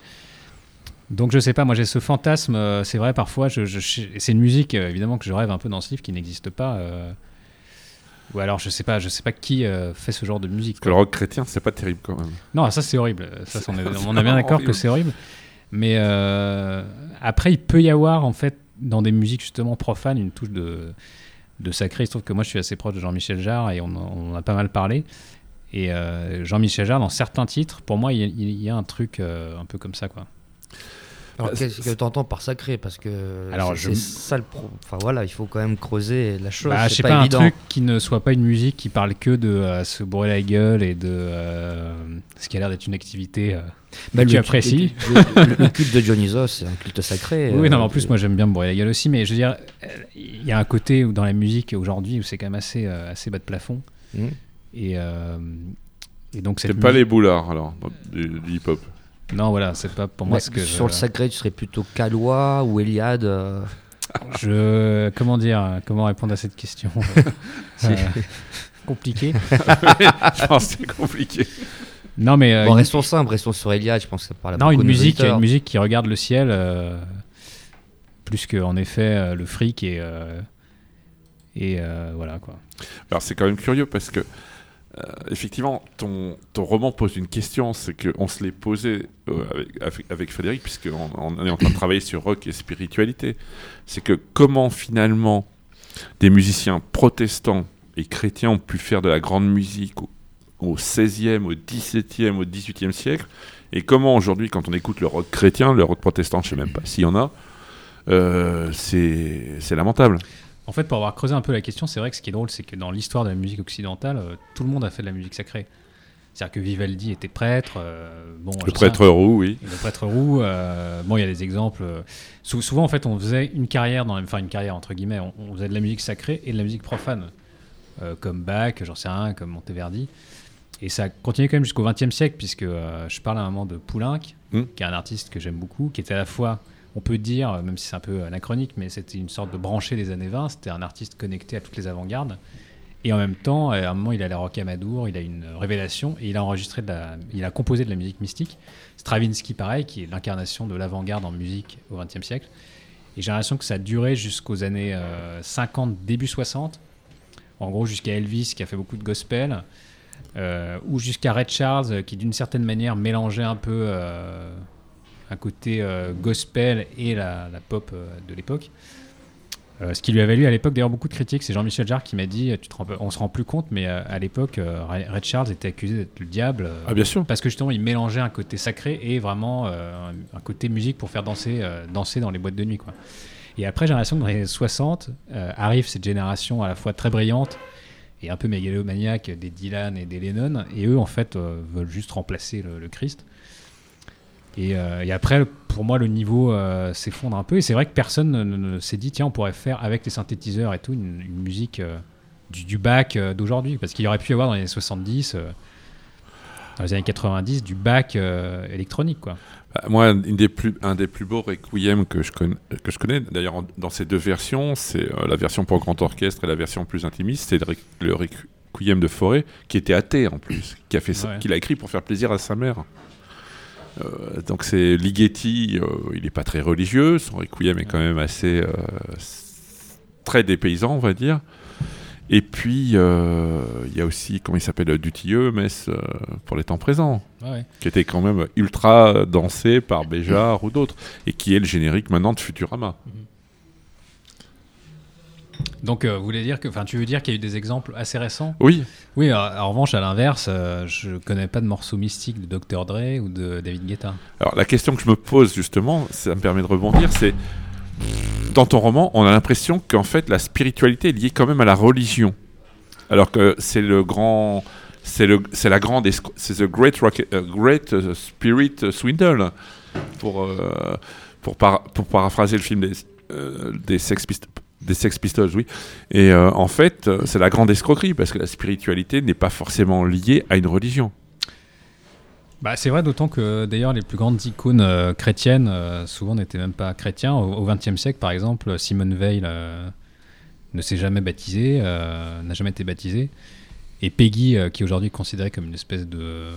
Speaker 8: Donc je sais pas, moi j'ai ce fantasme, euh, c'est vrai parfois, je, je- et c'est une musique euh, évidemment que je rêve un peu dans ce livre qui n'existe pas. euh, ou alors je sais pas, je sais pas qui euh, fait ce genre de musique.
Speaker 3: Parce que le rock chrétien, c'est pas terrible quand même.
Speaker 8: Non, ça c'est horrible. Ça, on, est, on est bien d'accord que c'est horrible. Mais euh, après, il peut y avoir en fait dans des musiques justement profanes une touche de, de sacré. Il se trouve que moi je suis assez proche de Jean-Michel Jarre et on, on en a pas mal parlé. Et euh, Jean-Michel Jarre, dans certains titres, pour moi, il y a, il y a un truc euh, un peu comme ça, quoi.
Speaker 2: Alors,
Speaker 3: Bah,
Speaker 2: qu'est-ce que tu entends par sacré? Parce que
Speaker 8: Alors,
Speaker 2: c'est
Speaker 8: je-
Speaker 2: ça le pro. Enfin voilà, il faut quand même creuser la chose.
Speaker 8: Bah, je sais
Speaker 2: pas,
Speaker 8: pas,
Speaker 2: évident.
Speaker 8: un truc qui ne soit pas une musique qui parle que de euh, se bourrer la gueule et de euh, ce qui a l'air d'être une activité. euh,
Speaker 2: Bah,
Speaker 8: que tu
Speaker 2: le-
Speaker 8: apprécies.
Speaker 2: Le, le- le culte de Dionysos, c'est un culte sacré.
Speaker 8: Oui, non, mais
Speaker 2: euh,
Speaker 8: en plus, moi j'aime bien me bourrer la gueule aussi, mais je veux dire, euh, il y a un côté où dans la musique aujourd'hui où c'est quand même assez, euh, assez bas de plafond.
Speaker 2: Hmm.
Speaker 8: Et, euh, et donc,
Speaker 3: C'est pas les boulards alors, du, du hip-hop?
Speaker 8: Non, voilà, c'est pas pour moi ce que
Speaker 2: sur le sacré, tu serais plutôt Calois ou Eliade. euh,
Speaker 8: je. Comment dire Comment répondre à cette question? Euh, Compliqué.
Speaker 3: Je pense que c'est compliqué.
Speaker 8: Non, mais. euh,
Speaker 2: Bon,
Speaker 8: une-
Speaker 2: restons simples, restons sur Eliade, je pense que ça parle
Speaker 8: Non, une musique, une musique qui regarde le ciel euh, plus que en effet euh, le fric et euh, et euh, voilà quoi.
Speaker 3: Alors c'est quand même curieux parce que euh, effectivement ton, ton roman pose une question, c'est qu'on se l'est posé euh, avec, avec- Frédéric puisqu'on on est en train de travailler sur rock et spiritualité. C'est que comment finalement des musiciens protestants et chrétiens ont pu faire de la grande musique au, au 16e, au 17e, au 18e siècle et comment aujourd'hui quand on écoute le rock chrétien, le rock protestant, je sais même pas s'il y en a, euh, c'est lamentable.
Speaker 8: En fait, pour avoir creusé un peu la question, c'est vrai que ce qui est drôle, c'est que dans l'histoire de la musique occidentale, euh, tout le monde a fait de la musique sacrée. C'est-à-dire que Vivaldi était prêtre. euh, bon,
Speaker 3: Le
Speaker 8: sais
Speaker 3: prêtre roux, oui.
Speaker 8: Le prêtre roux, euh, bon, il y a des exemples. sou- souvent, en fait, on faisait une carrière, dans, la- enfin une carrière entre guillemets, on, on faisait de la musique sacrée et de la musique profane, comme Bach, j'en sais rien, comme Monteverdi. Et ça a continué quand même jusqu'au XXe siècle, puisque je parle à un moment de Poulenc,
Speaker 3: Mm.
Speaker 8: qui est un artiste que j'aime beaucoup, qui était à la fois, on peut dire, euh, même si c'est un peu anachronique, mais c'était une sorte de branché des années 20, c'était un artiste connecté à toutes les avant-gardes. Et en même temps, à un moment, il allait à Rocamadour, il a une révélation et il a enregistré de la, il a composé de la musique mystique. Stravinsky, pareil, qui est l'incarnation de l'avant-garde en musique au XXe siècle. Et j'ai l'impression que ça a duré jusqu'aux années euh, 50, début 60. En gros, jusqu'à Elvis, qui a fait beaucoup de gospel. euh, ou jusqu'à Red Charles, euh, qui d'une certaine manière mélangeait un peu euh, un côté euh, gospel et la, la pop euh, de l'époque. Euh, ce qui lui a valu à l'époque d'ailleurs beaucoup de critiques, c'est Jean-Michel Jarre qui m'a dit, tu te rends on se rend plus compte, mais à l'époque, Red Charles était accusé d'être le diable.
Speaker 3: Ah bien sûr.
Speaker 8: parce que justement, il mélangeait un côté sacré et vraiment un, un côté musique pour faire danser, danser dans les boîtes de nuit. Quoi. Et après, j'ai l'impression que dans les années 60, euh, arrive cette génération à la fois très brillante et un peu mégalomaniaque des Dylan et des Lennon. Et eux, en fait, veulent juste remplacer le, le Christ. Et, euh, et après, pour moi, le niveau euh, s'effondre un peu. Et c'est vrai que personne ne, ne- ne s'est dit, tiens, on pourrait faire avec les synthétiseurs et tout une, une musique euh, du, du bac d'aujourd'hui. Parce qu'il y aurait pu y avoir dans les années 70, euh, dans les années 90, du bac euh, électronique. Quoi.
Speaker 3: Bah, Moi, une des plus, un des plus beaux requiem que je connais, que je connais d'ailleurs dans ces deux versions, c'est euh, la version pour grand orchestre et la version plus intimiste, c'est le, requ- le requiem de Forêt, qui était athée en plus, qui a fait ça,
Speaker 8: Ouais.
Speaker 3: qu'il a écrit pour faire plaisir à sa mère. Euh, donc c'est Ligeti, euh, il n'est pas très religieux, son requiem est quand même assez euh, très dépaysant, on va dire. Et puis il y a aussi comment il s'appelle Dutilleux, Metz pour les temps présents
Speaker 8: Ouais.
Speaker 3: qui était quand même ultra dansé par Béjar ou d'autres, et qui est le générique maintenant de Futurama.
Speaker 8: Donc, euh, vous voulez dire que, enfin, tu veux dire qu'il y a eu des exemples assez récents?
Speaker 3: Oui,
Speaker 8: Oui, euh, en revanche, à l'inverse, euh, je connais pas de morceaux mystiques de Dr. Dre ou de David Guetta.
Speaker 3: alors la question que je me pose justement, ça me permet de rebondir, c'est dans ton roman, on a l'impression qu'en fait la spiritualité est liée quand même à la religion, alors que c'est le grand, c'est le, c'est la grande, c'est the great, euh, great spirit swindle, pour euh, pour, para- pour paraphraser le film des des Sex Pistols. Des Sex Pistols, oui. Et euh, en fait, euh, c'est la grande escroquerie parce que la spiritualité n'est pas forcément liée à une religion.
Speaker 8: Bah, c'est vrai, d'autant que d'ailleurs les plus grandes icônes euh, chrétiennes, euh, souvent n'étaient même pas chrétiens. Au XXe siècle, par exemple, Simone Veil euh, ne s'est jamais baptisée, euh, n'a jamais été baptisée. Et Peggy, euh, qui aujourd'hui est considéré comme une espèce de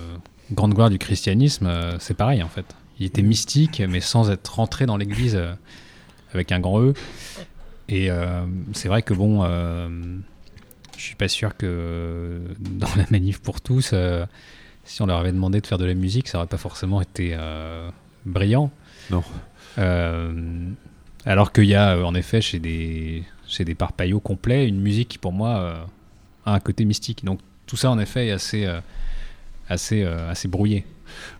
Speaker 8: grande gloire du christianisme, euh, c'est pareil en fait. Il était mystique, mais sans être rentré dans l'église euh, avec un grand E. Et euh, c'est vrai que bon, euh, je suis pas sûr que dans la manif pour tous, euh, si on leur avait demandé de faire de la musique, ça aurait pas forcément été brillant.
Speaker 3: Non.
Speaker 8: Alors qu'il y a en effet chez des chez des parpaillots complets une musique qui pour moi a un côté mystique. Donc tout ça en effet est assez assez assez brouillé.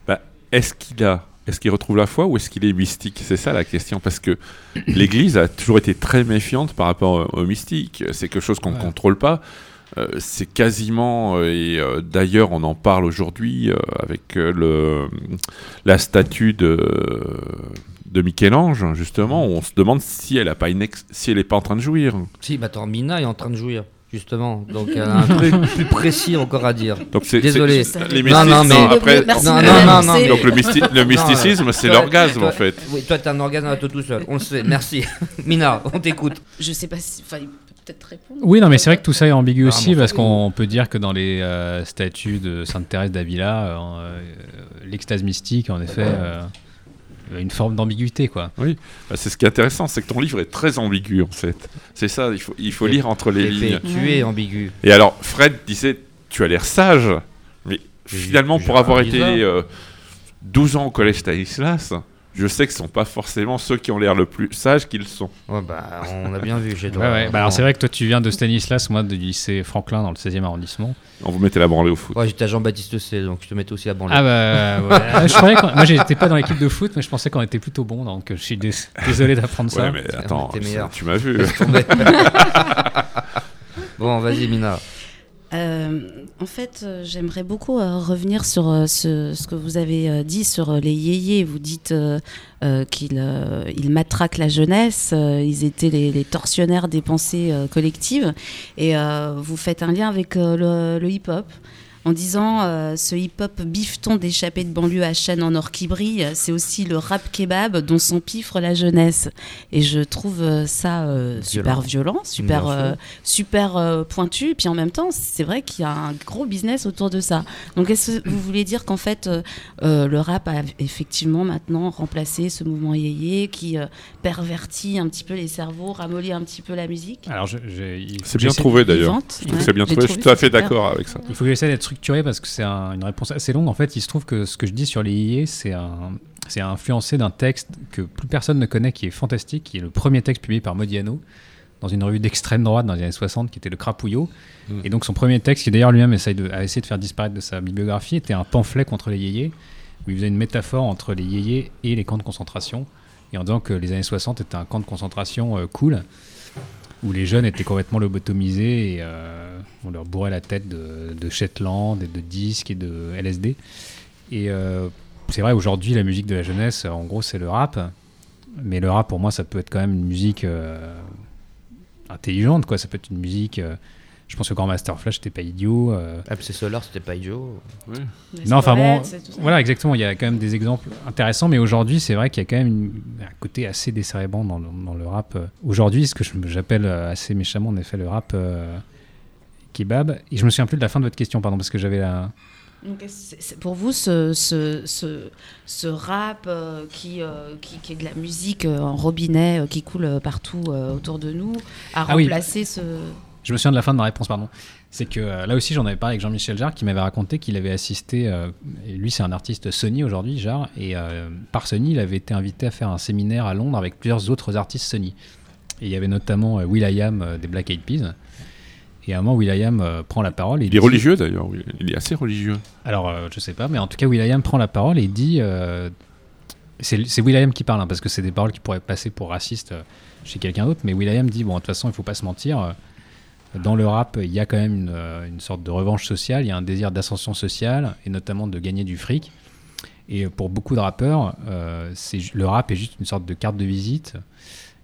Speaker 3: Bah, est-ce qu'il a, est-ce qu'il retrouve la foi ou est-ce qu'il est mystique? C'est ça la question, parce que l'Église a toujours été très méfiante par rapport au, au mystique. C'est quelque chose qu'on ne
Speaker 8: Ouais.
Speaker 3: contrôle pas. Euh, c'est quasiment, euh, et euh, d'ailleurs on en parle aujourd'hui avec le, la statue de, de Michel-Ange, justement, on se demande si elle n'est pas, si elle est pas en train de jouir.
Speaker 2: Si, mais attends, Mina est en train de jouir, justement. Donc, a un truc plus précis encore à dire.
Speaker 3: Donc c'est,
Speaker 2: Désolé.
Speaker 3: c'est-
Speaker 4: Non,
Speaker 3: les
Speaker 2: non,
Speaker 3: mystiques-
Speaker 2: mais-
Speaker 3: après,
Speaker 4: Merci
Speaker 2: non, non,
Speaker 4: me
Speaker 2: non,
Speaker 4: lancer.
Speaker 2: non, mais-
Speaker 3: donc le, mysti- le mysticisme,
Speaker 2: Non,
Speaker 3: c'est
Speaker 2: toi-
Speaker 3: l'orgasme
Speaker 2: toi-
Speaker 3: en fait.
Speaker 2: Oui, toi, t'as un orgasme à toi tout seul. On le sait. Merci. Mina, on t'écoute.
Speaker 4: Je sais pas si. Enfin, il peut peut-être répondre.
Speaker 8: Oui, non, mais c'est vrai que tout ça est ambigu
Speaker 2: Ah,
Speaker 8: aussi,
Speaker 2: bon,
Speaker 8: parce
Speaker 4: oui.
Speaker 8: qu'on peut dire que dans les euh, statues de Sainte Thérèse d'Avila, euh, euh, l'extase mystique, en effet, euh, une forme d'ambiguïté, quoi.
Speaker 3: Bah, c'est ce qui est intéressant, c'est que ton livre est très ambigu en fait. C'est ça, il faut, il faut lire entre les lignes.
Speaker 2: Tu es ambigu.
Speaker 3: Et alors, Fred disait, tu as l'air sage, mais finalement, pour avoir été euh, 12 ans au collège Stanislas, je sais que ce ne sont pas forcément ceux qui ont l'air le plus sages qu'ils sont.
Speaker 2: Ouais, bah, on a bien vu, j'ai
Speaker 8: Ouais, ouais. Bah, alors c'est vrai que toi, tu viens de Stanislas, moi, du lycée Franklin, dans le 16e arrondissement.
Speaker 3: On vous mettait la branlée au foot.
Speaker 2: Ouais, j'étais à Jean-Baptiste C, donc je te mettais aussi à branler.
Speaker 8: Ah bah, ouais. Ah, je croyais moi, j'étais pas dans l'équipe de foot, mais je pensais qu'on était plutôt bon, donc je suis dés- désolé d'apprendre ça.
Speaker 3: Ouais, mais attends, ça, tu m'as vu.
Speaker 2: Bon, vas-y, Mina.
Speaker 4: Euh, en fait, euh, j'aimerais beaucoup euh, revenir sur ce, que vous avez dit sur les yéyés. Vous dites qu'ils ils matraquent la jeunesse, ils étaient les, tortionnaires des pensées collectives. Et vous faites un lien avec le hip-hop. En disant euh, ce hip-hop bifton d'échappée de banlieue à chaîne en or qui brille, c'est aussi le rap kebab dont s'empiffre la jeunesse. Et je trouve euh, ça euh, super violent, super, euh, super euh, pointu. Et puis en même temps, c'est vrai qu'il y a un gros business autour de ça. Donc est-ce que vous voulez dire qu'en fait, le rap a effectivement maintenant remplacé ce mouvement yéyé qui euh, pervertit un petit peu les cerveaux, ramollit un petit peu la musique?
Speaker 8: Alors,
Speaker 3: C'est bien trouvé d'ailleurs. Je trouve que
Speaker 4: ouais.
Speaker 3: c'est bien trouvé. Je suis tout à fait d'accord avec ça.
Speaker 8: Il faut que j'essaie d'être structuré parce que c'est un- une réponse assez longue. En fait, il se trouve que ce que je dis sur les yéyés, c'est un- c'est influencé d'un texte que plus personne ne connaît, qui est fantastique, qui est le premier texte publié par Modiano dans une revue d'extrême droite dans les années 60, qui était le Crapouillot.
Speaker 3: Mm.
Speaker 8: Et donc son premier texte, qui d'ailleurs lui-même de, a essayé de faire disparaître de sa bibliographie, était un pamphlet contre les yéyés, où il faisait une métaphore entre les yéyés et les camps de concentration, et en disant que les années 60 étaient un camp de concentration euh, cool, où les jeunes étaient complètement lobotomisés et euh, on leur bourrait la tête de, de Shetland et de disques et de LSD. Et euh, c'est vrai, aujourd'hui, la musique de la jeunesse, en gros, c'est le rap. Mais le rap, pour moi, ça peut être quand même une musique euh, intelligente, quoi. Ça peut être une musique. Je pense que Grand Master Flash, c'était pas idiot. euh,
Speaker 2: MC Solar, c'était pas idiot.
Speaker 4: Les
Speaker 8: non, enfin bon, voilà, exactement. Il y a quand même des exemples intéressants, mais aujourd'hui, c'est vrai qu'il y a quand même une- un côté assez décérébrant dans le, dans le rap. euh, Aujourd'hui, ce que j'appelle euh, assez méchamment, en effet, le rap euh, kebab. Et je me souviens plus de la fin de votre question, pardon, parce que j'avais la.
Speaker 4: Donc, pour vous, ce, ce, ce, ce rap euh, qui, euh, qui, qui est de la musique euh, en robinet euh, qui coule partout euh, autour de nous a
Speaker 8: Ah oui.
Speaker 4: remplacé ce.
Speaker 8: Je me souviens de la fin de ma réponse, pardon. C'est que euh, là aussi, j'en avais parlé avec Jean-Michel Jarre qui m'avait raconté qu'il avait assisté. euh, et lui, c'est un artiste Sony aujourd'hui, Jarre. Et euh, par Sony, il avait été invité à faire un séminaire à Londres avec plusieurs autres artistes Sony. Et il y avait notamment euh, Will.i.am des Black Eyed Peas. Et à un moment, Will.i.am euh, prend la parole. et
Speaker 3: Il est
Speaker 8: dit-
Speaker 3: religieux d'ailleurs, il est assez religieux.
Speaker 8: Alors, je sais pas, mais en tout cas, Will.i.am prend la parole et dit. c'est c'est Will.i.am qui parle, hein, parce que c'est des paroles qui pourraient passer pour racistes chez quelqu'un d'autre, mais Will.i.am dit bon, de toute façon, il faut pas se mentir. Dans le rap, il y a quand même une, euh, une sorte de revanche sociale, il y a un désir d'ascension sociale, et notamment de gagner du fric. Et pour beaucoup de rappeurs, euh, le rap est juste une sorte de carte de visite.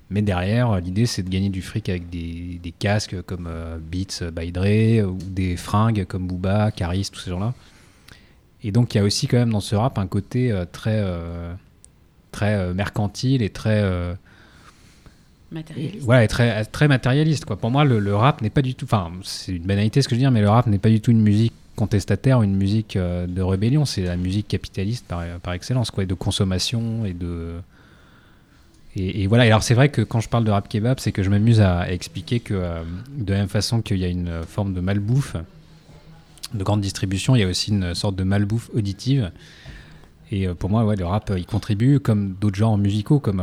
Speaker 8: Mais derrière, l'idée, c'est de gagner du fric avec des, casques comme euh, Beats by Dre, ou des fringues comme Booba, Caris, tous ces gens-là. Et donc il y a aussi quand même dans ce rap un côté très, très mercantile et très,
Speaker 4: Matérialiste.
Speaker 8: et très, très matérialiste. Quoi. Pour moi, le, rap n'est pas du tout. Enfin, c'est une banalité ce que je veux dire, mais le rap n'est pas du tout une musique contestataire, une musique euh, de rébellion. C'est la musique capitaliste par, par excellence, quoi, de consommation et de. Et, voilà. Et alors, c'est vrai que quand je parle de rap kebab, c'est que je m'amuse à, expliquer que, euh, de la même façon qu'il y a une forme de malbouffe, de grande distribution, il y a aussi une sorte de malbouffe auditive. Et euh, pour moi, ouais, le rap, il contribue, comme d'autres genres musicaux, comme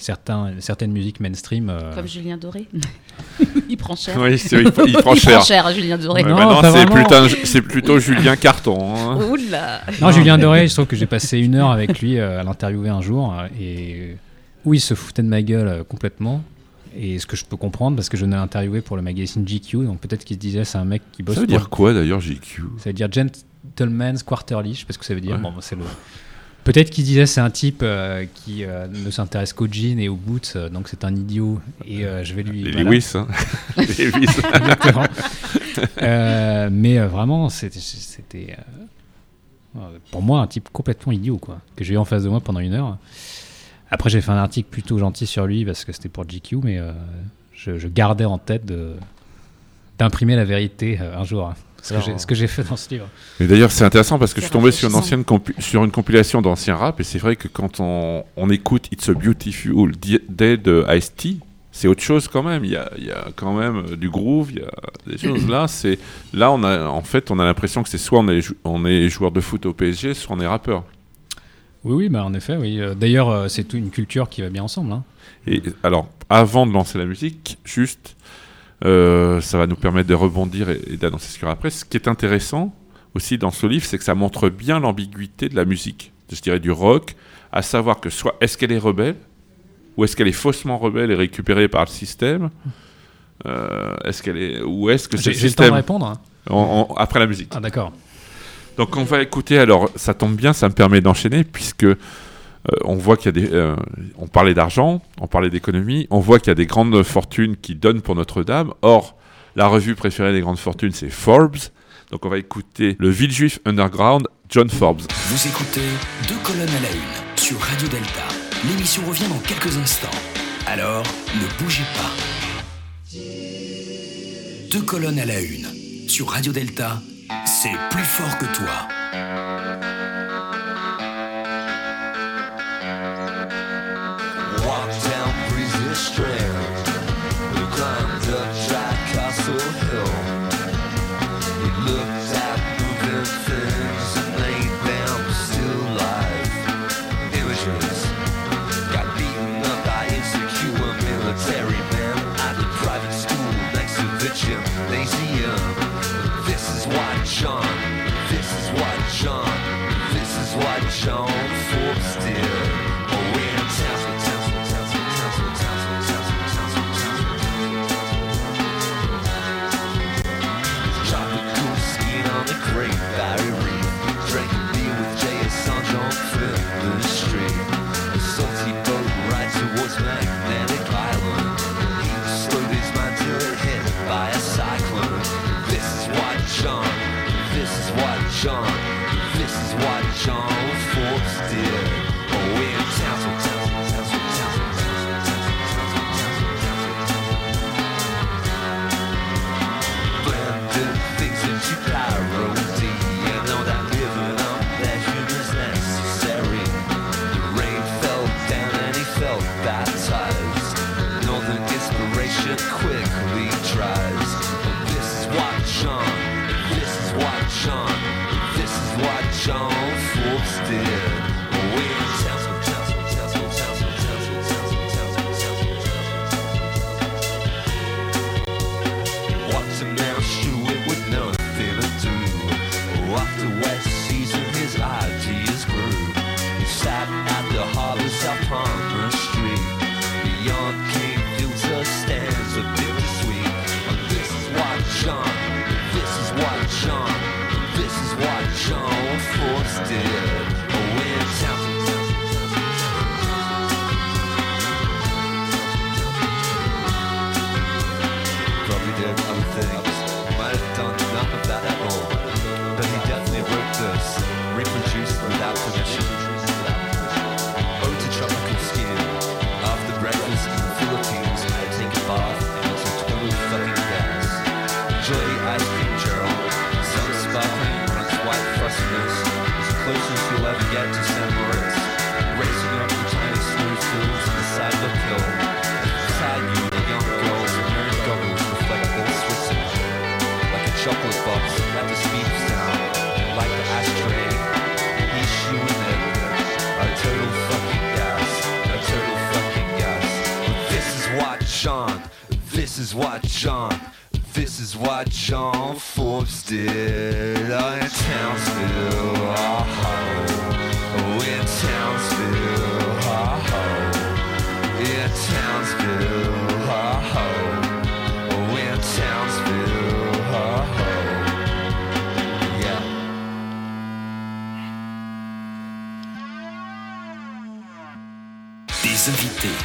Speaker 8: certains, certaines musiques mainstream. euh,
Speaker 4: Comme Julien Doré. il prend cher.
Speaker 3: Oui, il, il prend
Speaker 4: il
Speaker 3: cher.
Speaker 4: prend cher, Julien Doré.
Speaker 3: Ouais,
Speaker 8: Non, pas
Speaker 3: c'est
Speaker 8: vraiment.
Speaker 3: plutôt, Julien Carton. hein.
Speaker 4: Oula
Speaker 8: Non, Julien Doré, je trouve que j'ai passé une heure avec lui euh, à l'interviewer un jour euh, et où il se foutait de ma gueule euh, complètement. Et ce que je peux comprendre parce que je l'ai interviewé pour le magazine GQ, donc peut-être qu'il se disait c'est un mec qui bosse.
Speaker 3: Ça veut dire quoi d'ailleurs, GQ
Speaker 8: Ça veut dire Gentleman's Quarterly, je sais pas ce que ça veut dire.
Speaker 3: Ouais.
Speaker 8: Bon, c'est le. Peut-être qu'il disait c'est un type euh, qui euh, ne s'intéresse qu'aux jeans et aux boots, euh, donc c'est un idiot. Et je vais lui.
Speaker 3: Les
Speaker 8: voilà.
Speaker 3: Lewis. hein. Les Lewis.
Speaker 8: Exactement. Mais vraiment, c'était, pour moi un type complètement idiot, quoi, que j'ai eu en face de moi pendant une heure. Après, j'ai fait un article plutôt gentil sur lui parce que c'était pour GQ, mais je, je gardais en tête d'imprimer la vérité un jour. Ce que,
Speaker 3: Alors,
Speaker 8: j'ai, ce que j'ai fait dans ce livre.
Speaker 3: Mais d'ailleurs, c'est intéressant parce que je suis tombé sur une, ancienne sur une compilation d'anciens rap et c'est vrai que quand on, on écoute It's a Beautiful Day de Ice-T, c'est autre chose quand même. Il y a, il y a quand même euh, du groove, il y a des choses là. C'est là, on a en fait, on a l'impression que c'est soit on est, on est joueur de foot au PSG, soit on est rappeur.
Speaker 8: Oui, oui, bah en effet, oui. Euh, D'ailleurs, euh, c'est toute une culture qui va bien ensemble. hein.
Speaker 3: Et alors, avant de lancer la musique, juste, euh, ça va nous permettre de rebondir et, et d'annoncer ce qu'il y aura après. Ce qui est intéressant aussi dans ce livre, c'est que ça montre bien l'ambiguïté de la musique, je dirais du rock, à savoir que soit est-ce qu'elle est rebelle, ou est-ce qu'elle est faussement rebelle et récupérée par le système, euh, est-ce qu'elle est, ou est-ce que c'est
Speaker 8: J'ai,
Speaker 3: le
Speaker 8: j'ai le temps de répondre. hein.
Speaker 3: après la musique.
Speaker 8: Ah, d'accord.
Speaker 3: Donc on va écouter, alors ça tombe bien, ça me permet d'enchaîner, puisque euh, on voit qu'il y a des... euh, on parlait d'argent, on parlait d'économie, on voit qu'il y a des grandes fortunes qui donnent pour Notre-Dame. Or, la revue préférée des grandes fortunes, c'est Forbes. Donc on va écouter le Villejuif Underground, John Forbes.
Speaker 7: Vous écoutez Deux colonnes à la une sur Radio Delta. L'émission revient dans quelques instants. Alors, ne bougez pas. Deux colonnes à la une sur Radio Delta, c'est plus fort que toi.
Speaker 9: What John Forbes did in Townsville. Oh, oh, in Townsville. Oh, oh, in Townsville. Oh, oh, Townsville. Oh. Yeah.
Speaker 7: Des invités,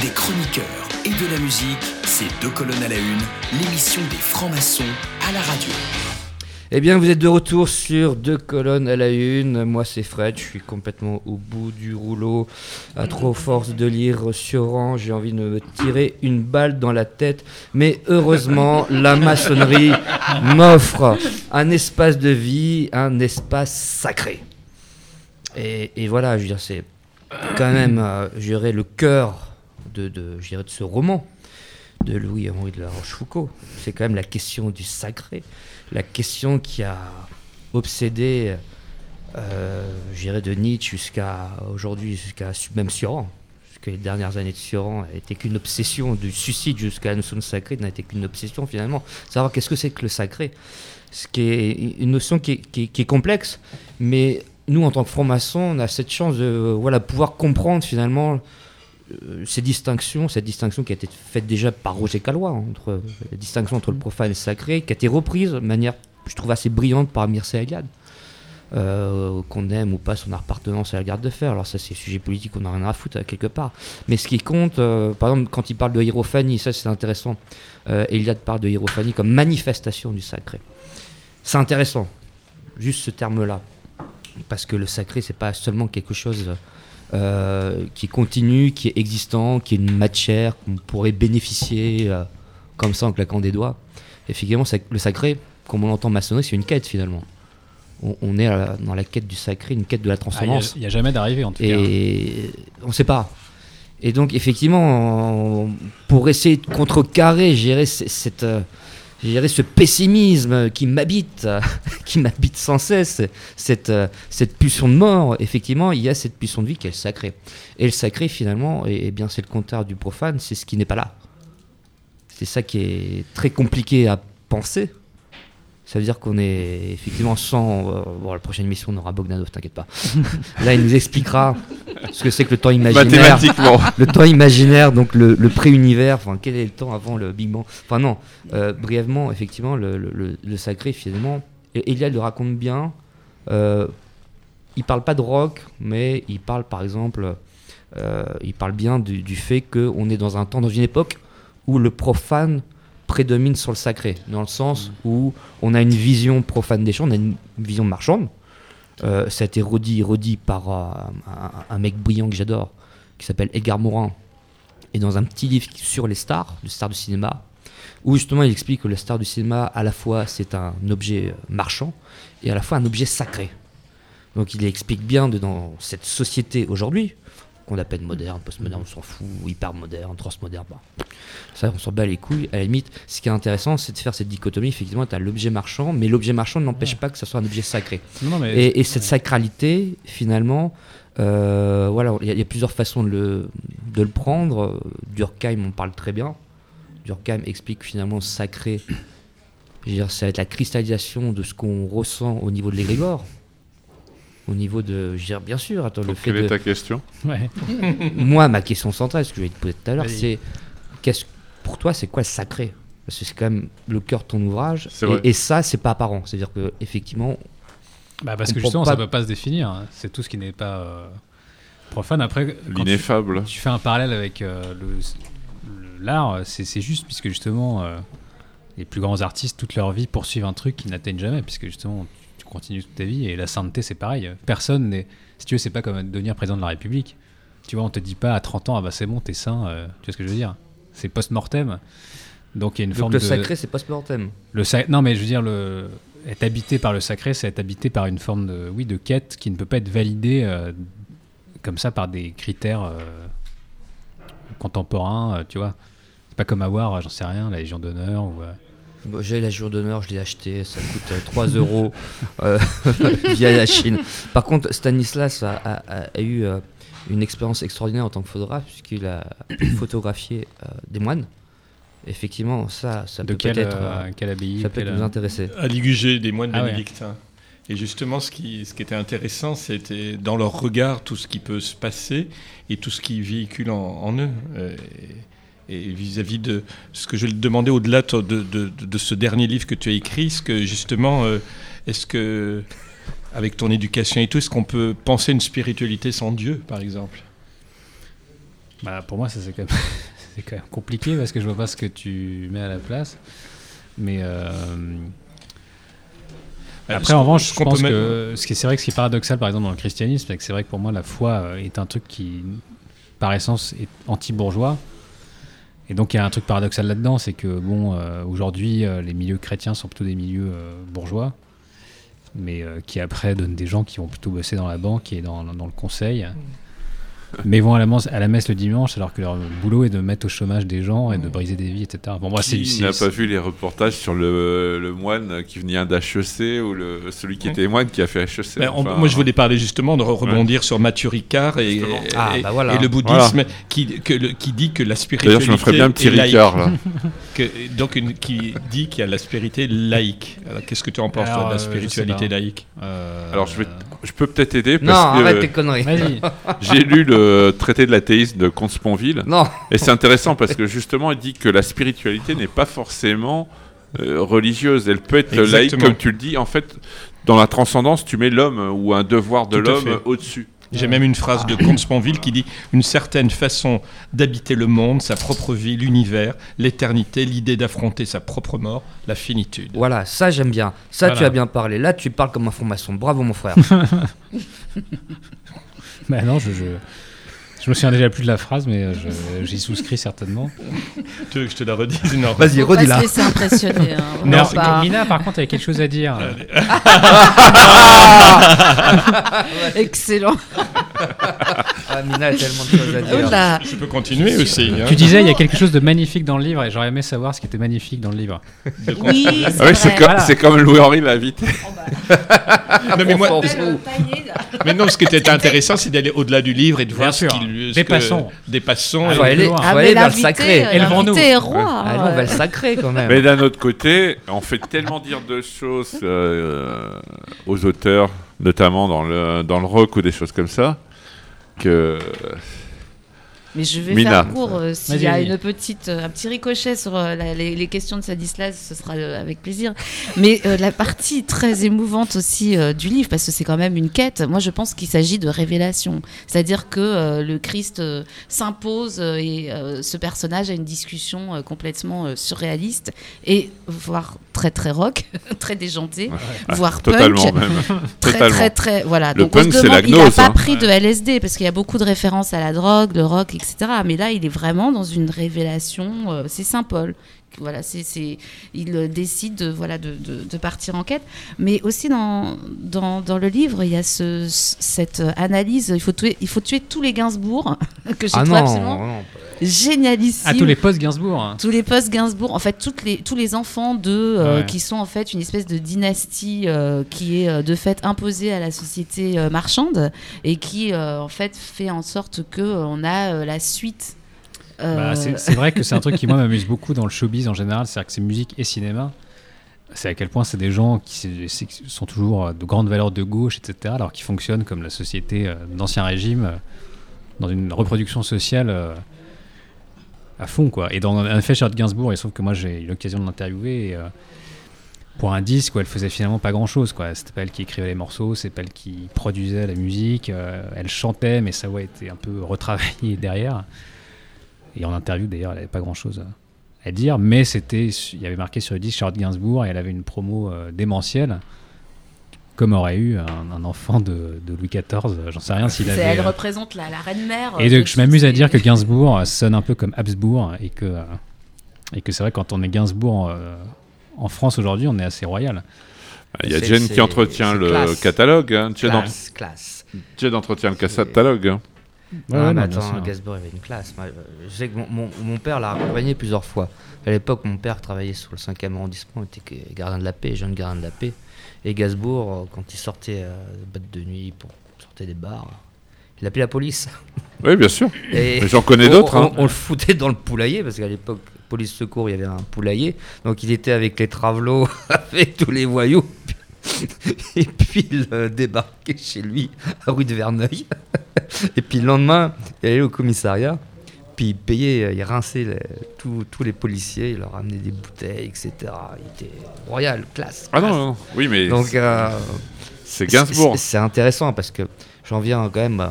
Speaker 7: des chroniqueurs et de la musique, c'est deux colonnes à la une, l'émission des francs-maçons à la radio.
Speaker 2: Eh bien, vous êtes de retour sur deux colonnes à la une. Moi, c'est Fred. Je suis complètement au bout du rouleau. À trop force de lire Sioran, j'ai envie de me tirer une balle dans la tête. Mais heureusement, la maçonnerie m'offre un espace de vie, un espace sacré. Et, et voilà, je veux dire, c'est quand même, euh, je dirais, le cœur de, de, je dirais, de ce roman de Louis-Henri de la Rochefoucauld. C'est quand même la question du sacré, la question qui a obsédé, euh, je dirais, de Nietzsche jusqu'à aujourd'hui, jusqu'à même Sioran. Jusqu'à les dernières années de Sioran n'était qu'une obsession, du suicide jusqu'à la notion de sacré n'a été qu'une obsession finalement. Savoir qu'est-ce que c'est que le sacré. Ce qui est une notion qui est, complexe, mais nous, en tant que francs-maçons, on a cette chance de voilà, pouvoir comprendre finalement distinctions, cette distinction qui a été faite déjà par Roger Calois, entre euh, la distinction entre le profane et le sacré, qui a été reprise de manière, je trouve, assez brillante par Mircea Eliade. Euh, qu'on aime ou pas son appartenance à la garde de fer. Alors ça c'est sujet politique, on n'a rien à foutre euh, quelque part. Mais ce qui compte, euh, par exemple quand il parle de hiérophanie, ça c'est intéressant. Euh, Eliade parle de hiérophanie comme manifestation du sacré. C'est intéressant, juste ce terme-là. Parce que le sacré, c'est pas seulement quelque chose euh, qui continue, qui est existant, qui est une matière qu'on pourrait bénéficier euh, comme ça en claquant des doigts. Effectivement, le sacré, comme on l'entend en maçonnerie, c'est une quête finalement. On, on est la- dans la quête du sacré, une quête de la
Speaker 8: Ah, Il
Speaker 2: transcendance.
Speaker 8: n'y a, jamais d'arrivée en tout cas.
Speaker 2: Et on ne sait pas. Et donc, effectivement, on- pour essayer de contrecarrer, gérer cette, gérer ce pessimisme qui m'habite, qui m'habite sans cesse, cette, euh, cette pulsion de mort, effectivement, il y a cette pulsion de vie qui est le sacré. Et le sacré, finalement, bien c'est le contraire du profane, c'est ce qui n'est pas là. C'est ça qui est très compliqué à penser. Ça veut dire qu'on est effectivement sans. euh, bon, la prochaine émission, on aura Bogdanov, t'inquiète pas. Là, il nous expliquera ce que c'est que le temps imaginaire.
Speaker 3: Mathématiquement.
Speaker 2: Le temps imaginaire, donc le, le pré-univers, enfin, quel est le temps avant le Big Bang? Enfin, non, euh, brièvement, effectivement, le, le- le- sacré, finalement, Eliade le raconte bien. euh, il parle pas de rock, mais il parle, par exemple, euh, il parle bien du, du fait qu'on est dans un temps, dans une époque où le profane prédomine sur le sacré, dans le sens où on a une vision profane des choses, on a une vision marchande. Euh, ça a été redit, redit par euh, un, un mec brillant que j'adore, qui s'appelle Edgar Morin, et dans un petit livre sur les stars, les stars du cinéma, où justement il explique que le star du cinéma, à la fois c'est un objet marchand et à la fois un objet sacré. Donc il explique bien dans cette société aujourd'hui, qu'on appelle moderne, postmoderne, on s'en fout, hyper moderne, transmoderne, bah, ça on s'en bat les couilles. À la limite, ce qui est intéressant, c'est de faire cette dichotomie. Effectivement, tu as l'objet marchand, mais l'objet marchand n'empêche pas que ce soit un objet sacré.
Speaker 8: Non, non, mais-
Speaker 2: Et, et cette sacralité, finalement, euh, voilà, il y, a- il y a plusieurs façons de le, de le prendre. Durkheim en parle très bien. Durkheim explique finalement sacré. Je veux dire, ça va être la cristallisation de ce qu'on ressent au niveau de l'égrégore. Au niveau de. Je veux dire, bien sûr, attends, le fait
Speaker 3: quelle
Speaker 2: de.
Speaker 3: est ta question
Speaker 8: Ouais.
Speaker 2: Moi, ma question centrale, ce que je vais te poser tout à l'heure, c'est qu'est-ce pour toi, c'est quoi le sacré? Parce que c'est quand même le cœur de ton ouvrage. Et, et ça, c'est pas apparent. C'est-à-dire que effectivement,
Speaker 8: Bah parce que justement,
Speaker 2: pas-
Speaker 8: ça peut pas se définir. hein. C'est tout ce qui n'est pas euh, profane. Après, tu,
Speaker 3: L'ineffable.
Speaker 8: tu fais un parallèle avec euh, l'art, c'est c'est juste puisque justement, euh, les plus grands artistes, toute leur vie, poursuivent un truc qu'ils n'atteignent jamais, puisque justement, continues toute ta vie. Et la sainteté, c'est pareil. Personne n'est. Si tu veux, c'est pas comme devenir président de la République. Tu vois, on te dit pas à 30 ans, ah bah c'est bon, t'es saint. euh, tu vois ce que je veux dire? C'est post-mortem. Donc il y a une
Speaker 2: donc
Speaker 8: forme
Speaker 2: le
Speaker 8: de.
Speaker 2: sacré, c'est post-mortem.
Speaker 8: Le sa- Non, mais je veux dire, le... être habité par le sacré, c'est être habité par une forme de, oui, de quête qui ne peut pas être validée euh, comme ça par des critères euh, contemporains, tu vois. C'est pas comme avoir, j'en sais rien, la Légion d'honneur ou. Euh,
Speaker 2: Bon, J'ai la jour d'honneur, je l'ai acheté, ça coûte euh, 3 euros euh, via la Chine. Par contre, Stanislas a, a- a- a eu euh, une expérience extraordinaire en tant que photographe, puisqu'il a photographié euh, des moines. Effectivement, ça, ça
Speaker 8: de
Speaker 2: peut
Speaker 8: quelle,
Speaker 2: peut-être
Speaker 8: euh,
Speaker 2: euh,
Speaker 8: quelle abbaye
Speaker 2: ça peut
Speaker 8: quelle,
Speaker 2: nous
Speaker 8: euh,
Speaker 2: intéresser.
Speaker 5: À Ligugé, des moines
Speaker 8: Ah ouais.
Speaker 5: bénédictins. Et justement, ce qui, ce qui était intéressant, c'était dans leur regard tout ce qui peut se passer et tout ce qui véhicule en, en eux. Euh, Et et vis-à-vis de ce que je le demandais au-delà de, de, de- de ce dernier livre que tu as écrit, ce que justement, euh, est-ce que, avec ton éducation et tout, est-ce qu'on peut penser une spiritualité sans Dieu, par exemple?
Speaker 8: Bah, pour moi, ça c'est quand, même- c'est quand même compliqué parce que je vois pas ce que tu mets à la place. Mais euh, après, en revanche, je pense que ce qui est- c'est vrai que ce qui est paradoxal, par exemple, dans le christianisme, c'est que c'est vrai que pour moi, la foi est un truc qui, par essence, est anti-bourgeois. Et donc, il y a un truc paradoxal là-dedans, c'est que, bon, euh, aujourd'hui, euh, les milieux chrétiens sont plutôt des milieux euh, bourgeois, mais qui après donnent des gens qui vont plutôt bosser dans la banque et dans le conseil. Mais vont à la, messe, à la messe le dimanche alors que leur boulot est de mettre au chômage des gens et de briser des vies, etc. Bon, moi, c'est
Speaker 3: Qui
Speaker 8: c'est-
Speaker 3: n'a pas vu les reportages sur le, le moine qui venait d'HEC ou le, celui qui était moine qui a fait HEC
Speaker 5: Ben, on- moi, je voulais parler justement de re- rebondir sur Mathieu Ricard et.
Speaker 2: Ah,
Speaker 5: et-
Speaker 2: bah voilà.
Speaker 5: et le bouddhisme qui, que le- qui dit que la spiritualité
Speaker 3: D'ailleurs, je me ferais bien un petit. Ricard là.
Speaker 5: Que- donc, une- qui dit qu'il y a la spiritualité laïque. Alors, Qu'est-ce que tu en penses, toi,
Speaker 8: Alors,
Speaker 5: de la
Speaker 8: euh,
Speaker 5: spiritualité laïque?
Speaker 8: Euh,
Speaker 3: Alors, je vais- Je peux peut-être aider
Speaker 2: Non,
Speaker 3: parce
Speaker 2: arrête
Speaker 3: que
Speaker 2: tes conneries.
Speaker 8: Vas-y.
Speaker 3: j'ai lu le traité de l'athéisme de Comte Sponville
Speaker 2: Non,
Speaker 3: et c'est intéressant parce que justement il dit que la spiritualité n'est pas forcément euh, religieuse, elle peut être laïque comme tu le dis. En fait, dans la transcendance, tu mets l'homme ou un devoir de l'homme au-dessus.
Speaker 5: J'ai même une phrase de Comte Sponville qui dit une certaine façon d'habiter le monde, sa propre vie, l'univers, l'éternité, l'idée d'affronter sa propre mort, la finitude.
Speaker 2: voilà, ça j'aime bien. Ça tu as bien parlé. Là, tu parles comme un franc-maçon. Bravo mon frère.
Speaker 8: Bah non, je, je, je me souviens déjà plus de la phrase, mais euh, j'y souscris certainement.
Speaker 5: Tu veux que je te la redise Non.
Speaker 2: Vas-y, redis-la.
Speaker 4: laisser impressionner. hein. On
Speaker 8: Non,
Speaker 4: pas-
Speaker 8: Mina, par contre, avait quelque chose à dire.
Speaker 4: Excellent.
Speaker 2: Ah, Mina a tellement de choses à dire.
Speaker 4: Oula.
Speaker 5: Je peux continuer aussi. hein.
Speaker 8: Tu disais, il y a quelque chose de magnifique dans le livre, et j'aurais aimé savoir ce qui était magnifique dans le livre.
Speaker 4: Oui,
Speaker 3: Ah
Speaker 4: c'est
Speaker 3: oui, c'est comme,
Speaker 8: Voilà.
Speaker 3: c'est comme Louis-Henri l'invité.
Speaker 5: Non, mais, moi, mais non, ce qui était intéressant, c'est d'aller au-delà du livre et de
Speaker 8: Bien
Speaker 5: voir
Speaker 8: sûr.
Speaker 5: ce qu'il ce
Speaker 8: Des
Speaker 5: que-
Speaker 8: passons.
Speaker 5: Des passons.
Speaker 8: Ah,
Speaker 2: faut aller, faut
Speaker 4: Ah,
Speaker 2: aller le sacré.
Speaker 4: euh,
Speaker 8: Élevons-nous.
Speaker 4: l'invité est roi.
Speaker 2: Allons
Speaker 4: euh.
Speaker 2: vers le sacré quand même.
Speaker 3: Mais d'un autre côté, on fait tellement dire de choses euh, aux auteurs, notamment dans le, dans le rock ou des choses comme ça, que
Speaker 4: Mais je vais
Speaker 3: Mina.
Speaker 4: faire court. euh, S'il y a une petite, euh, un petit ricochet sur euh, la- les, les questions de Sadislas, ce sera euh, avec plaisir. Mais euh, la partie très émouvante aussi euh, du livre, parce que c'est quand même une quête, moi je pense qu'il s'agit de révélation. C'est-à-dire que euh, le Christ euh, s'impose euh, et euh, ce personnage a une discussion euh, complètement euh, surréaliste et voire très très rock, très déjanté, voire
Speaker 3: totalement
Speaker 4: punk.
Speaker 3: même.
Speaker 4: Très,
Speaker 3: totalement.
Speaker 4: très, très, voilà.
Speaker 3: Le
Speaker 4: Donc, on
Speaker 3: punk,
Speaker 4: se
Speaker 3: c'est la
Speaker 4: demande, il n'a
Speaker 3: gnose,
Speaker 4: pas
Speaker 3: hein.
Speaker 4: pris de LSD parce qu'il y a beaucoup de références à la drogue, le rock, etc. Mais là, il est vraiment dans une révélation. euh, c'est Saint Paul. Voilà, c'est, il euh, décide de, voilà, de, de, de partir en quête. Mais aussi dans, dans, dans le livre, il y a ce, ce- cette analyse. Il faut tuer, il faut tuer tous les Gainsbourg que j'ai
Speaker 2: Ah
Speaker 4: trouvé
Speaker 2: non,
Speaker 4: absolument
Speaker 2: non.
Speaker 4: Génialissime.
Speaker 8: À tous les postes Gainsbourg. hein.
Speaker 4: Tous les postes Gainsbourg, en fait, toutes les, tous les enfants de, euh,
Speaker 8: Ouais.
Speaker 4: qui sont en fait une espèce de dynastie euh, qui est euh, de fait imposée à la société euh, marchande et qui en fait fait en sorte que on a la suite.
Speaker 8: Bah, c'est vrai que c'est un truc qui moi m'amuse beaucoup dans le showbiz en général, c'est-à-dire que c'est musique et cinéma. C'est à quel point c'est des gens qui sont toujours de grandes valeurs de gauche, etc., alors qu'ils fonctionnent comme la société d'ancien régime, dans une reproduction sociale à fond, quoi. Et dans un effet, Charlotte Gainsbourg, il se trouve que moi j'ai eu l'occasion de l'interviewer et, euh, pour un disque où elle faisait finalement pas grand-chose, quoi. C'était pas elle qui écrivait les morceaux, c'est pas elle qui produisait la musique, euh, elle chantait, mais sa voix était un peu retravaillée derrière. Et en interview, d'ailleurs, elle n'avait pas grand-chose à, à dire, mais c'était, il y avait marqué sur le disque Charlotte Gainsbourg et elle avait une promo euh, démentielle, comme aurait eu un, un enfant de, de Louis XIV. euh, J'en sais rien s'il
Speaker 4: c'est-
Speaker 8: avait.
Speaker 4: elle
Speaker 8: euh,
Speaker 4: représente la, la reine mère.
Speaker 8: et
Speaker 4: euh,
Speaker 8: donc,
Speaker 4: de
Speaker 8: je m'amuse à dire que Gainsbourg euh, sonne un peu comme Habsbourg et que, euh, et que c'est vrai, quand on est Gainsbourg euh, en France aujourd'hui, on est assez royal.
Speaker 3: Il y a
Speaker 2: c'est-
Speaker 3: qui entretient le
Speaker 2: classe.
Speaker 3: catalogue. Hein. Jen, en-
Speaker 2: Classe, classe.
Speaker 3: Jen entretient le catalogue. hein.
Speaker 8: Ouais,
Speaker 2: ah,
Speaker 8: ouais,
Speaker 2: mais attends,
Speaker 8: sûr.
Speaker 2: Gainsbourg avait une classe. Moi, euh, Je sais que mon, mon- mon père l'a accompagné plusieurs fois. À l'époque, mon père travaillait sur le 5e arrondissement, était gardien de la paix, jeune gardien de la paix. Et Gainsbourg, euh, quand il sortait euh, boîte de nuit pour sortir des bars, il appelait la police.
Speaker 3: Oui, bien sûr.
Speaker 2: Et
Speaker 3: Mais j'en connais
Speaker 2: on-
Speaker 3: d'autres,
Speaker 2: On,
Speaker 3: hein.
Speaker 2: on le foutait dans le poulailler, parce qu'à l'époque, police secours, il y avait un poulailler. Donc il était avec les travelots, avec tous les voyous. Et puis il euh, débarquait chez lui, à rue de Verneuil. Et puis le lendemain, il allait au commissariat. Puis il payait, euh, il rinçait les- tous- tous les policiers, il leur amenait des bouteilles, etc. Il était royal, classe.
Speaker 3: Ah non,
Speaker 2: classe.
Speaker 3: non, oui, mais
Speaker 2: Donc
Speaker 3: c'est-
Speaker 2: euh,
Speaker 3: c'est Gainsbourg.
Speaker 2: c'est- intéressant parce que j'en viens quand même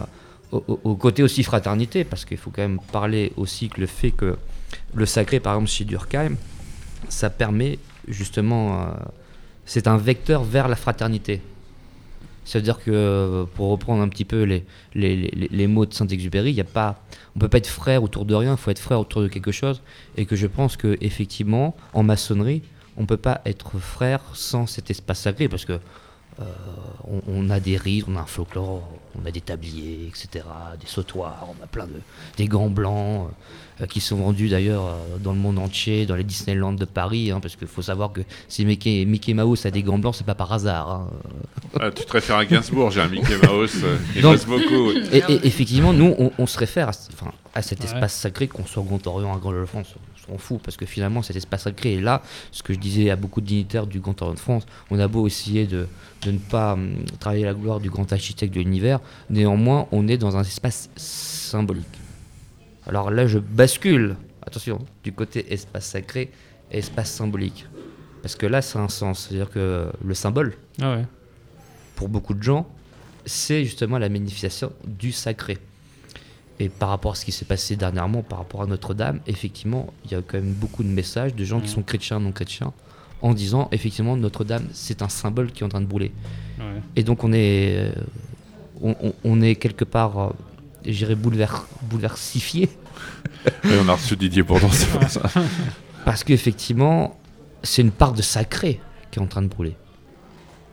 Speaker 2: au, au- au côté aussi fraternité, parce qu'il faut quand même parler aussi que le fait que le sacré, par exemple chez Durkheim, ça permet justement, euh, c'est un vecteur vers la fraternité. C'est-à-dire que, euh, pour reprendre un petit peu les, les, les- mots de Saint-Exupéry, y a pas, on peut pas être frère autour de rien, il faut être frère autour de quelque chose. Et que je pense que effectivement, en maçonnerie, on peut pas être frère sans cet espace sacré, parce que euh, on, on a des rites, on a un folklore, on a des tabliers, etc., des sautoirs, on a plein de des gants blancs euh, qui sont vendus d'ailleurs euh, dans le monde entier, dans les Disneyland de Paris, hein, parce qu'il faut savoir que si Mickey, Mickey Mouse a des gants blancs, c'est pas par hasard. hein.
Speaker 3: Ah, tu te réfères à Gainsbourg, j'ai un Mickey Mouse. euh, il
Speaker 2: Donc-
Speaker 3: bosse beaucoup.
Speaker 2: Et, et effectivement, nous, on, on se réfère à, ce- enfin, à cet
Speaker 8: Ouais.
Speaker 2: espace sacré, qu'on soit au Grand Orient, à Grand de France, on s'en fout, parce que finalement, cet espace sacré est là. Ce que je disais à beaucoup de dignitaires du Grand Orient de France, on a beau essayer de, de ne pas hum, travailler la gloire du grand architecte de l'univers, néanmoins, on est dans un espace symbolique. Alors là, je bascule, attention, du côté espace sacré et espace symbolique. Parce que là, ça a un sens. C'est-à-dire que le symbole,
Speaker 8: Ah ouais.
Speaker 2: pour beaucoup de gens, c'est justement la magnification du sacré. Et par rapport à ce qui s'est passé dernièrement, par rapport à Notre-Dame, effectivement, il y a quand même beaucoup de messages de gens qui sont chrétiens, non chrétiens, en disant effectivement Notre-Dame, c'est un symbole qui est en train de brûler.
Speaker 8: ouais.
Speaker 2: Et donc on est, euh, on, on- on est quelque part, euh, j'irais boulever, bouleversifié,
Speaker 3: Et on a reçu Didier Bourdon, c'est pour ça.
Speaker 2: parce qu'effectivement, c'est une part de sacré qui est en train de brûler.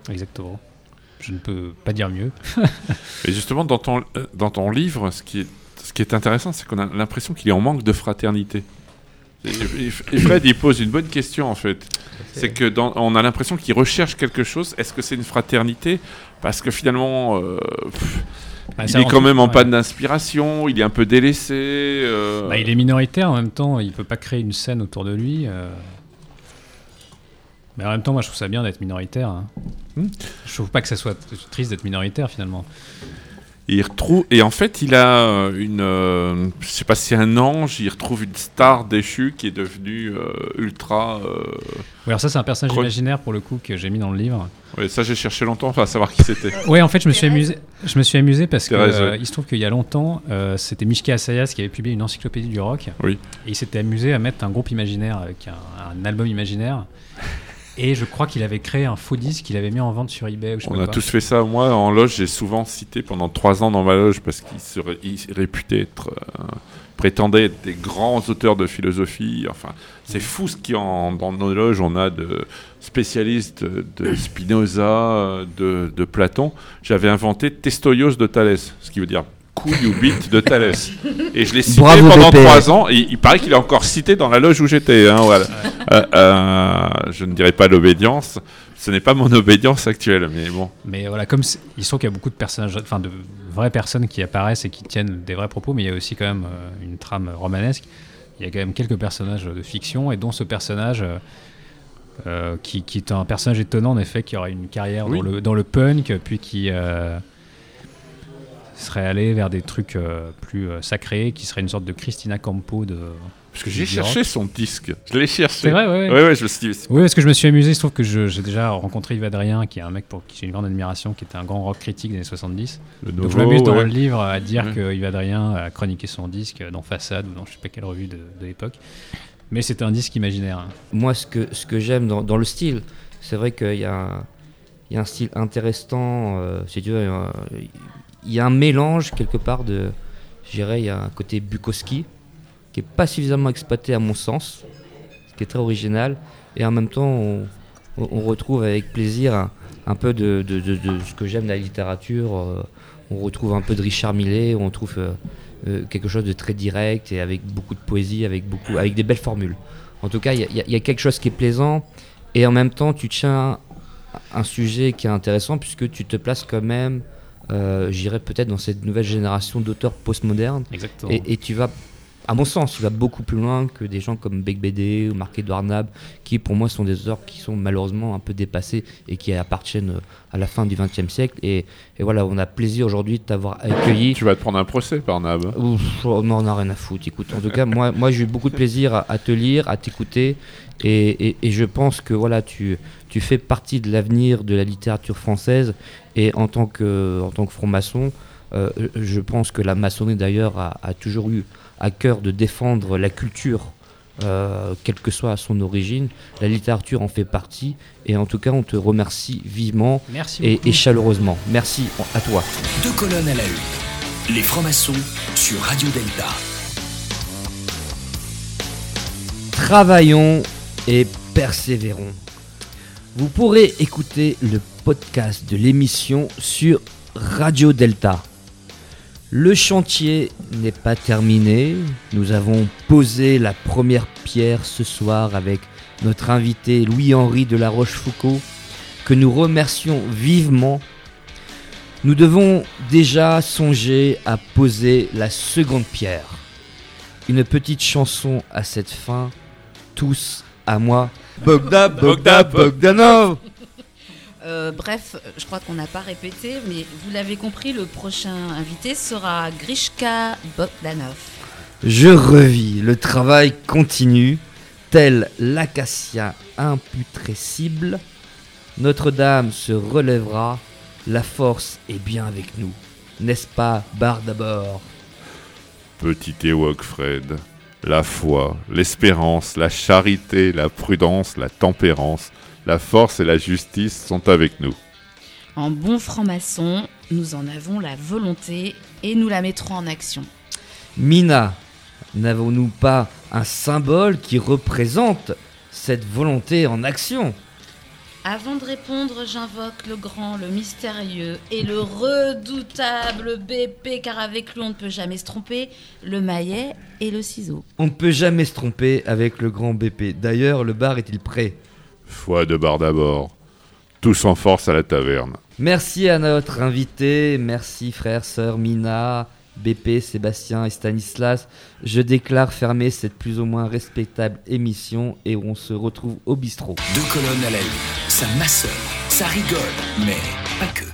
Speaker 8: Exactement. Je ne peux pas dire mieux.
Speaker 3: Et justement, dans ton, euh, dans ton livre, ce qui est, ce qui est intéressant, c'est qu'on a l'impression qu'il est en manque de fraternité. Et, Fred, il pose une bonne question, en fait. C'est que dans- on a l'impression qu'il recherche quelque chose. Est-ce que c'est une fraternité? Parce que finalement, euh, pff,
Speaker 8: Bah,
Speaker 3: il est quand même en
Speaker 8: ouais.
Speaker 3: panne d'inspiration, il est un peu délaissé. euh,
Speaker 8: Bah, il est minoritaire en même temps, il peut pas créer une scène autour de lui. euh. Mais en même temps, moi je trouve ça bien d'être minoritaire. hein.
Speaker 3: Hmm.
Speaker 8: Je trouve pas que ça soit triste d'être minoritaire finalement.
Speaker 3: Et, il retrouve, et en fait, il a euh, une. euh, je sais pas si c'est un ange, il retrouve une star déchue qui est devenue euh, ultra. euh,
Speaker 8: Ouais, alors ça, c'est un personnage
Speaker 3: Cro-
Speaker 8: imaginaire pour le coup que j'ai mis dans le livre.
Speaker 3: ouais, ça, j'ai cherché longtemps à savoir qui c'était.
Speaker 8: Ouais, en fait, je me suis amusé. Je me suis amusé parce euh,
Speaker 3: ouais.
Speaker 8: il se trouve qu'il y a longtemps, euh, c'était Mishka Asayas qui avait publié une encyclopédie du rock.
Speaker 3: Oui.
Speaker 8: Et il s'était amusé à mettre un groupe imaginaire avec un, un album imaginaire. Et je crois qu'il avait créé un faux disque qu'il avait mis en vente sur eBay ou je sais
Speaker 3: On a tous fait ça. Moi, en loge, j'ai souvent cité pendant trois ans dans ma loge parce qu'ils se ré- ils se réputaient être. euh, prétendaient être des grands auteurs de philosophie. Enfin, c'est fou ce qu'il y a en- dans nos loges. On a de spécialistes de Spinoza, euh, de, de Platon. J'avais inventé Testoios de Thalès, ce qui veut dire couille ou bite de Thalès. Et je l'ai cité
Speaker 2: Bravo,
Speaker 3: pendant trois ans. Et il paraît qu'il est encore cité dans la loge où j'étais. hein, voilà. Euh, euh, je ne dirais pas l'obédience. Ce n'est pas mon obédience actuelle, mais bon.
Speaker 8: Mais voilà, comme il se trouve qu'il y a beaucoup de personnages, enfin de vraies personnes qui apparaissent et qui tiennent des vrais propos, mais il y a aussi quand même euh, une trame romanesque. Il y a quand même quelques personnages de fiction, et dont ce personnage euh, qui, qui est un personnage étonnant en effet, qui aurait une carrière
Speaker 3: Oui.
Speaker 8: dans, le, dans le punk, puis qui euh, serait allé vers des trucs euh, plus euh, sacrés, qui serait une sorte de Christina Campo de.
Speaker 3: Parce que j'ai cherché
Speaker 8: rock.
Speaker 3: son disque. Je l'ai cherché.
Speaker 8: C'est vrai, ouais. ouais.
Speaker 3: Ouais, ouais, je me suis dit.
Speaker 8: Oui, parce que je me suis amusé. Il se trouve que j'ai déjà rencontré Yves Adrien, qui est un mec pour qui j'ai une grande admiration, qui était un grand rock critique des années 70.
Speaker 3: Le
Speaker 8: Donc
Speaker 3: nouveau,
Speaker 8: je m'amuse dans
Speaker 3: ouais.
Speaker 8: le livre à dire
Speaker 3: Ouais.
Speaker 8: que Yves Adrien a chroniqué son disque dans Façade ou dans je sais pas quelle revue de, de l'époque. Mais c'était un disque imaginaire. hein.
Speaker 2: Moi, ce que, ce que j'aime dans, dans le style, c'est vrai qu'il y, a un- il y a un style intéressant, euh, si tu veux, euh, il y a un mélange quelque part de, je dirais, il y a un côté Bukowski qui est pas suffisamment exploité à mon sens, ce qui est très original, et en même temps, on, retrouve avec plaisir un, peu de, ce que j'aime de la littérature. euh, on retrouve un peu de Richard Millet, on trouve euh, euh, quelque chose de très direct et avec beaucoup de poésie, avec, beaucoup, avec des belles formules. En tout cas, il y a quelque chose qui est plaisant et en même temps, tu tiens un sujet qui est intéressant puisque tu te places quand même, euh, j'irais peut-être dans cette nouvelle génération d'auteurs postmodernes
Speaker 8: Exactement.
Speaker 2: et, et tu vas, à mon sens, tu vas beaucoup plus loin que des gens comme Beck BD ou Marc-Edouard Nab, qui pour moi sont des auteurs qui sont malheureusement un peu dépassés et qui appartiennent euh, à la fin du XXe siècle. Et, et voilà, on a plaisir aujourd'hui de t'avoir accueilli.
Speaker 3: Tu vas te prendre un procès par Nab.
Speaker 2: Ouf, oh, non, on n'a rien à foutre. Écoute, en tout cas, moi, moi j'ai eu beaucoup de plaisir à, à te lire, à t'écouter. Et, et- et je pense que voilà, tu, tu fais partie de l'avenir de la littérature française. Et en tant que, en tant que franc-maçon, euh, je pense que la maçonnerie d'ailleurs a, a toujours eu à cœur de défendre la culture. euh, quelle que soit son origine, la littérature en fait partie et en tout cas on te remercie vivement
Speaker 8: Merci
Speaker 2: et, et chaleureusement. Merci à toi.
Speaker 7: Deux colonnes à la une. Les francs-maçons sur Radio Delta.
Speaker 2: Travaillons et persévérons. Vous pourrez écouter le podcast de l'émission sur Radio Delta. Le chantier n'est pas terminé. Nous avons posé la première pierre ce soir avec notre invité Louis-Henri de la Rochefoucauld, que nous remercions vivement. Nous devons déjà songer à poser la seconde pierre. Une petite chanson à cette fin. Tous à moi. Bogda, Bogda, Bogdanov
Speaker 4: Euh, bref, je crois qu'on n'a pas répété, mais vous l'avez compris, le prochain invité sera Grishka Bogdanov.
Speaker 2: Je revis, le travail continue, tel l'acacia imputrescible. Notre-Dame se relèvera, la force est bien avec nous. N'est-ce pas, Bar d'abord?
Speaker 3: Petit Ewok Fred, la foi, l'espérance, la charité, la prudence, la tempérance, la force et la justice sont avec nous.
Speaker 4: En bon franc-maçon, nous en avons la volonté et nous la mettrons en action.
Speaker 2: Mina, n'avons-nous pas un symbole qui représente cette volonté en action?
Speaker 4: Avant de répondre, j'invoque le grand, le mystérieux et le redoutable BP, car avec lui on ne peut jamais se tromper, le maillet et le ciseau.
Speaker 2: On ne peut jamais se tromper avec le grand BP. D'ailleurs, le bar est-il prêt?
Speaker 3: Foi de bar d'abord. Tous en force à la taverne.
Speaker 2: Merci à notre invité, merci frères, sœurs Mina, BP, Sébastien et Stanislas. Je déclare fermer cette plus ou moins respectable émission et on se retrouve au bistrot.
Speaker 7: Deux colonnes à la. Ça maçonne, ça rigole, mais pas que.